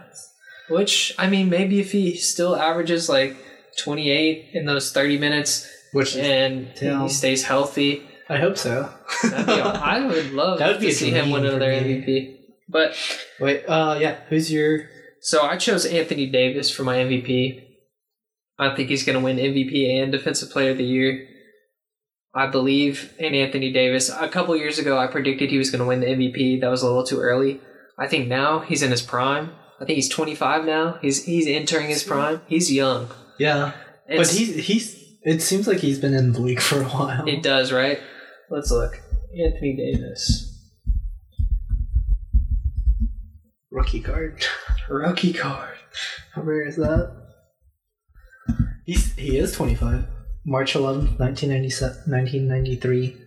Which I mean, maybe if he still averages like twenty eight in those thirty minutes Which and Damn. he stays healthy, I hope so. be, I would love That would be to see him win another. MVP. But Wait, uh, yeah, who's your? So I chose Anthony Davis for my MVP. I think he's going to win MVP and Defensive Player of the Year. I believe in Anthony Davis. A couple years ago, I predicted he was going to win the MVP. That was a little too early. I think now he's in his prime. I think he's 25 now. He's he's entering his prime. He's young. Yeah, but he's he's. It seems like he's been in the league for a while. It does, right? Let's look. Anthony Davis. Rookie card. Rookie card. How rare is that? He's he is twenty five. March eleventh, nineteen ninety seven, nineteen ninety three.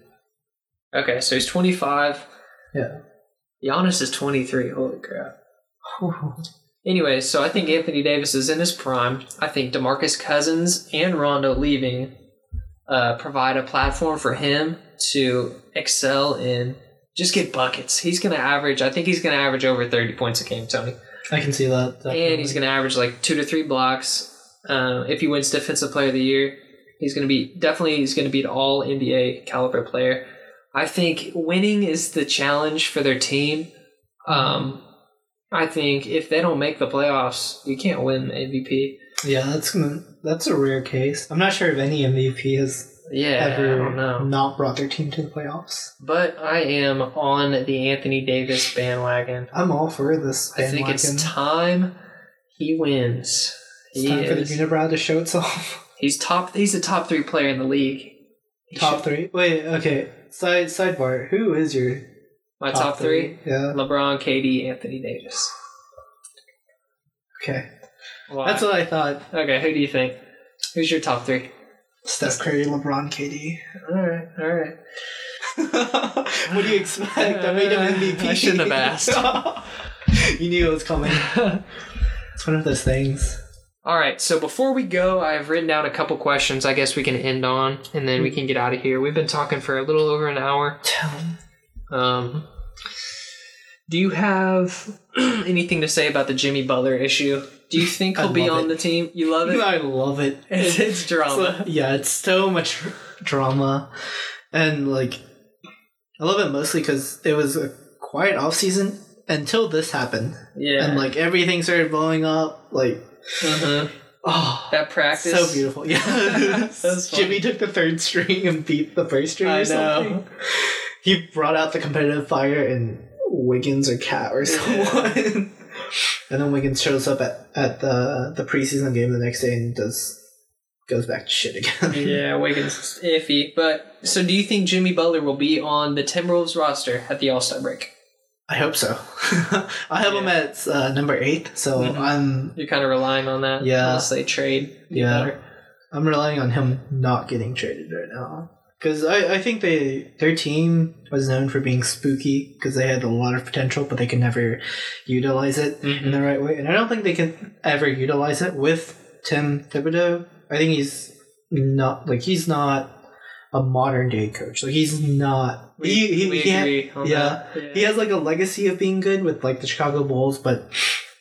Okay, so he's 25. Yeah. Giannis is 23. Holy crap. Anyway, so I think Anthony Davis is in his prime. I think DeMarcus Cousins and Rondo leaving uh, provide a platform for him to excel in just get buckets. He's going to average, I think he's going to average over 30 points a game, Tony. I can see that. And he's going to average like two to three blocks. Uh, if he wins Defensive Player of the Year, he's going to be definitely he's going to be an All NBA caliber player. I think winning is the challenge for their team. Um, I think if they don't make the playoffs, you can't win MVP. Yeah, that's gonna, that's a rare case. I'm not sure if any MVP has Yeah, I ever don't brought their team to the playoffs. But I am on the Anthony Davis bandwagon. I'm all for this. Bandwagon. I think it's time he wins. It's He time for the is. unibrow to show itself. He's top. He's the top three player in the league. He top should- three. Wait, okay. Side sidebar. Who is your My top, three: Yeah. LeBron, KD, Anthony Davis. Okay. Why? That's what I thought. okay, who do you think? Who's your top three? Steph Curry, LeBron, KD. All right, all right. what do you expect? I made him MVP. I shouldn't have asked. you knew it was coming. It's one of those things. All right, so before we go, I've written down a couple questions I guess we can end on, and then we can get out of here. We've been talking for a little over an hour. Um, do you have anything to say about the Jimmy Butler issue? Do you think he'll be on it. the team? You love it? I love it. It's, it's drama. Yeah, it's so much drama, and like, I love it mostly because it was a quiet off season until this happened, yeah. and like everything started blowing up. Like, uh-huh. oh, that practice. so beautiful. Yeah. Jimmy took the third string and beat the first string I or something. know. He brought out the competitive fire in Wiggins or KAT or someone. And then Wiggins shows up at, at the the preseason game the next day and does goes back to shit again. Yeah, Wiggins iffy. But so, do you think Jimmy Butler will be on the Timberwolves roster at the All Star break? I hope so. I have him at uh, number eight, so Mhm. I'm You're kind of relying on that. Yeah. Unless they trade. Yeah. better. I'm relying on him not getting traded right now. Because I, I think they their team was known for being spooky because they had a lot of potential, but they could never utilize it in Mhm. the right way. And I don't think they can ever utilize it with Tim Thibodeau. I think he's not like he's not a modern day coach. Like he's not. We, he, he, we he agree on yeah. that. he has like a legacy of being good with like the Chicago Bulls, but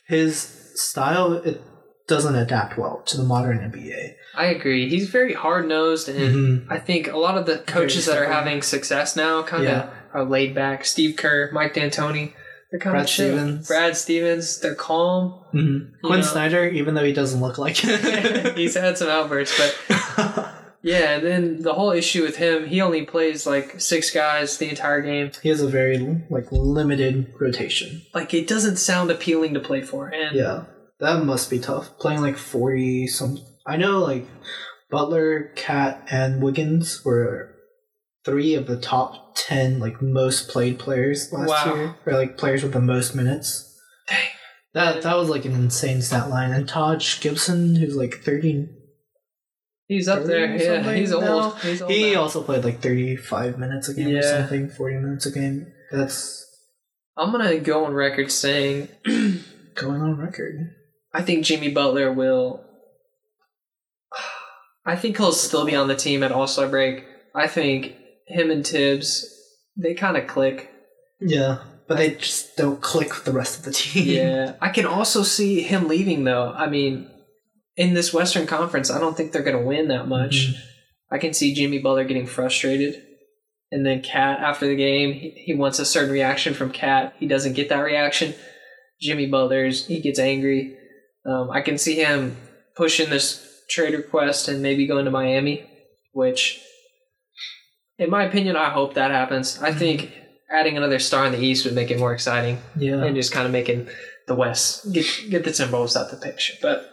his style it doesn't adapt well to the modern NBA. I agree. He's very hard nosed, and Mhm. I think a lot of the coaches that are having success now kind of Yeah. are laid back. Steve Kerr, Mike D'Antoni, they're kind Brad of chill. Stevens. Brad Stevens, they're calm. Mhm. Quin know. Snyder, even though he doesn't look like it, He's had some outbursts, but yeah. And then the whole issue with him, he only plays like six guys the entire game. he has a very like limited rotation. Like it doesn't sound appealing to play for, and Yeah, that must be tough. Playing like forty some. I know like Butler, KAT, and Wiggins were three of the top ten like most played players last Wow. year, or like players with the most minutes. Dang. That that was like an insane stat line. And Taj Gibson, who's like thirty, he's up there. Yeah, he's old. He's old. he now. also played like thirty five minutes a game or Yeah. something, forty minutes a game. That's I'm gonna go on record saying going on record. I think Jimmy Butler will. I think he'll still be on the team at All Star break. I think him and Thibs, they kind of click. Yeah, but they just don't click with the rest of the team. Yeah, I can also see him leaving though. I mean, in this Western Conference, I don't think they're going to win that much. Mhm. I can see Jimmy Butler getting frustrated, and then KAT after the game, he, he wants a certain reaction from KAT. He doesn't get that reaction. Jimmy Butler's he gets angry. Um, I can see him pushing this trade request and maybe going to Miami, which, in my opinion, I hope that happens. I think adding another star in the East would make it more exciting Yeah. and just kind of making the West get get the Timberwolves out the picture. But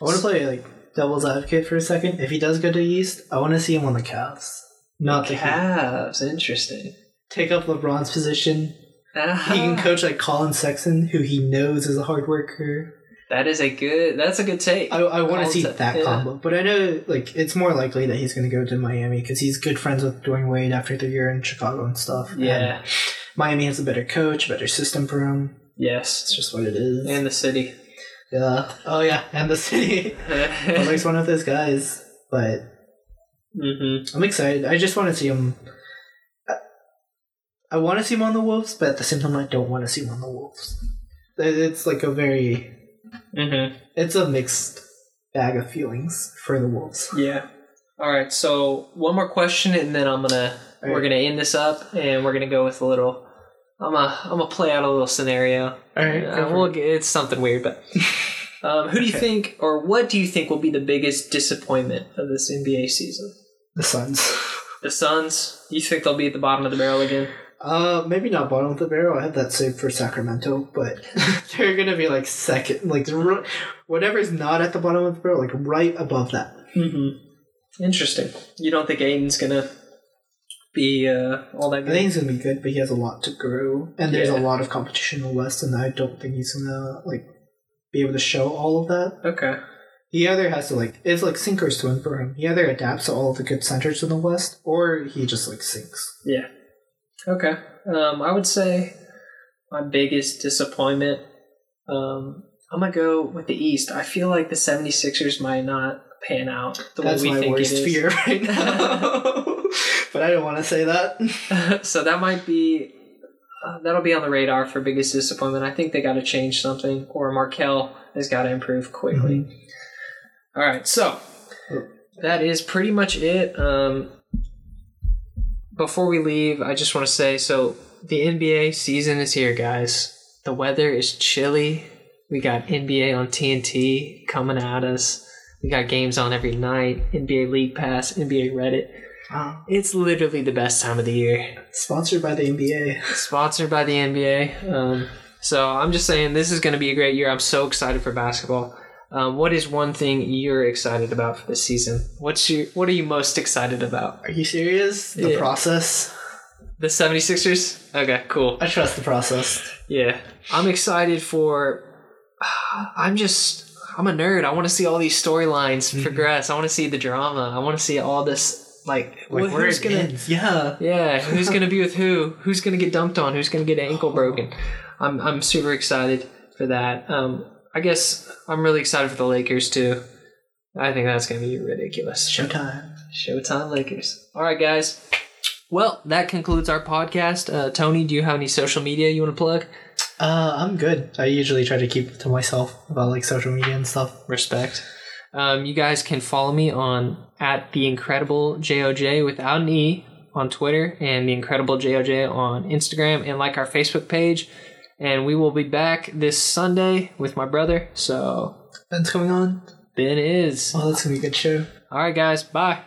I want to play like devil's advocate for a second. If he does go to East, I want to see him on the Cavs, not the. Cavs, interesting. Take up LeBron's position. Ah, He can coach like Collin Sexton, who he knows is a hard worker. That is a good. That's a good take. I, I want to see Se- that yeah. combo, but I know like it's more likely that he's going to go to Miami because he's good friends with Dwyane Wade after the year in Chicago and stuff. And yeah. Miami has a better coach, better system for him. Yes. It's just what it is. And the city. yeah. Oh yeah, and the city. Butler's one of those guys, but hmm I'm excited. I just want to see him. I, I want to see him on the Wolves, but at the same time, I don't want to see him on the Wolves. It's like a very, hmm it's a mixed bag of feelings for the Wolves. Yeah. All right. So one more question, and then I'm gonna All we're gonna end this up, and we're gonna go with a little. I'm a I'm gonna play out a little scenario. All right, Uh, we'll get, it's something weird, but um, who do you Okay. think, or what do you think will be the biggest disappointment of this NBA season? the Suns. The Suns. You think they'll be at the bottom of the barrel again? Uh, maybe not bottom of the barrel. I have that saved for Sacramento, but they're gonna be like second, like whatever's not at the bottom of the barrel, like right above that. Mm-hmm. Interesting. You don't think Ayton's gonna be uh, all that good? I think he's gonna be good, but he has a lot to grow, and there's Yeah. a lot of competition in the West, and I don't think he's gonna like be able to show all of that. okay. He either has to like it's like sink or swim for him. He either adapts to all of the good centers in the West, or he just like sinks. Yeah. Okay. Um, I would say my biggest disappointment. Um, I'm gonna go with the East. I feel like the 76ers might not pan out the That's way we my think worst it is. fear right now. but I don't want to say that. so that might be uh, that'll be on the radar for biggest disappointment. I think they got to change something, or Markelle has got to improve quickly. Mm-hmm. All right, so that is pretty much it. Um, before we leave, I just want to say so the NBA season is here, guys. The weather is chilly. We got NBA on TNT coming at us. We got games on every night. NBA League Pass, NBA Reddit. Wow. It's literally the best time of the year. Sponsored by the NBA. Sponsored by the NBA. Um, so I'm just saying this is going to be a great year. I'm so excited for basketball. Um, what is one thing you're excited about for this season? What's your What are you most excited about? Are you serious? The Yeah. process. The 76ers? Okay, cool. I trust the process. Yeah. I'm excited for. I'm just. I'm a nerd. I want to see all these storylines Mhm. progress. I want to see the drama. I want to see all this. Like, Like wh- where who's it gonna ends. Yeah. Yeah, who's gonna be with who? Who's gonna get dumped on? Who's gonna get an ankle broken? I'm I'm super excited for that. Um, I guess I'm really excited for the Lakers too. I think that's gonna be ridiculous. Showtime. Showtime Lakers. All right, guys. Well, that concludes our podcast. Uh, Tony, do you have any social media you want to plug? Uh, I'm good. I usually try to keep to myself about like social media and stuff. Respect. Um, you guys can follow me on at the incredible joj without an e on Twitter and the incredible joj on Instagram and like our Facebook page. And we will be back this Sunday with my brother. So Ben's coming on. Ben is. Oh, that's gonna be a good show. All right, guys. Bye.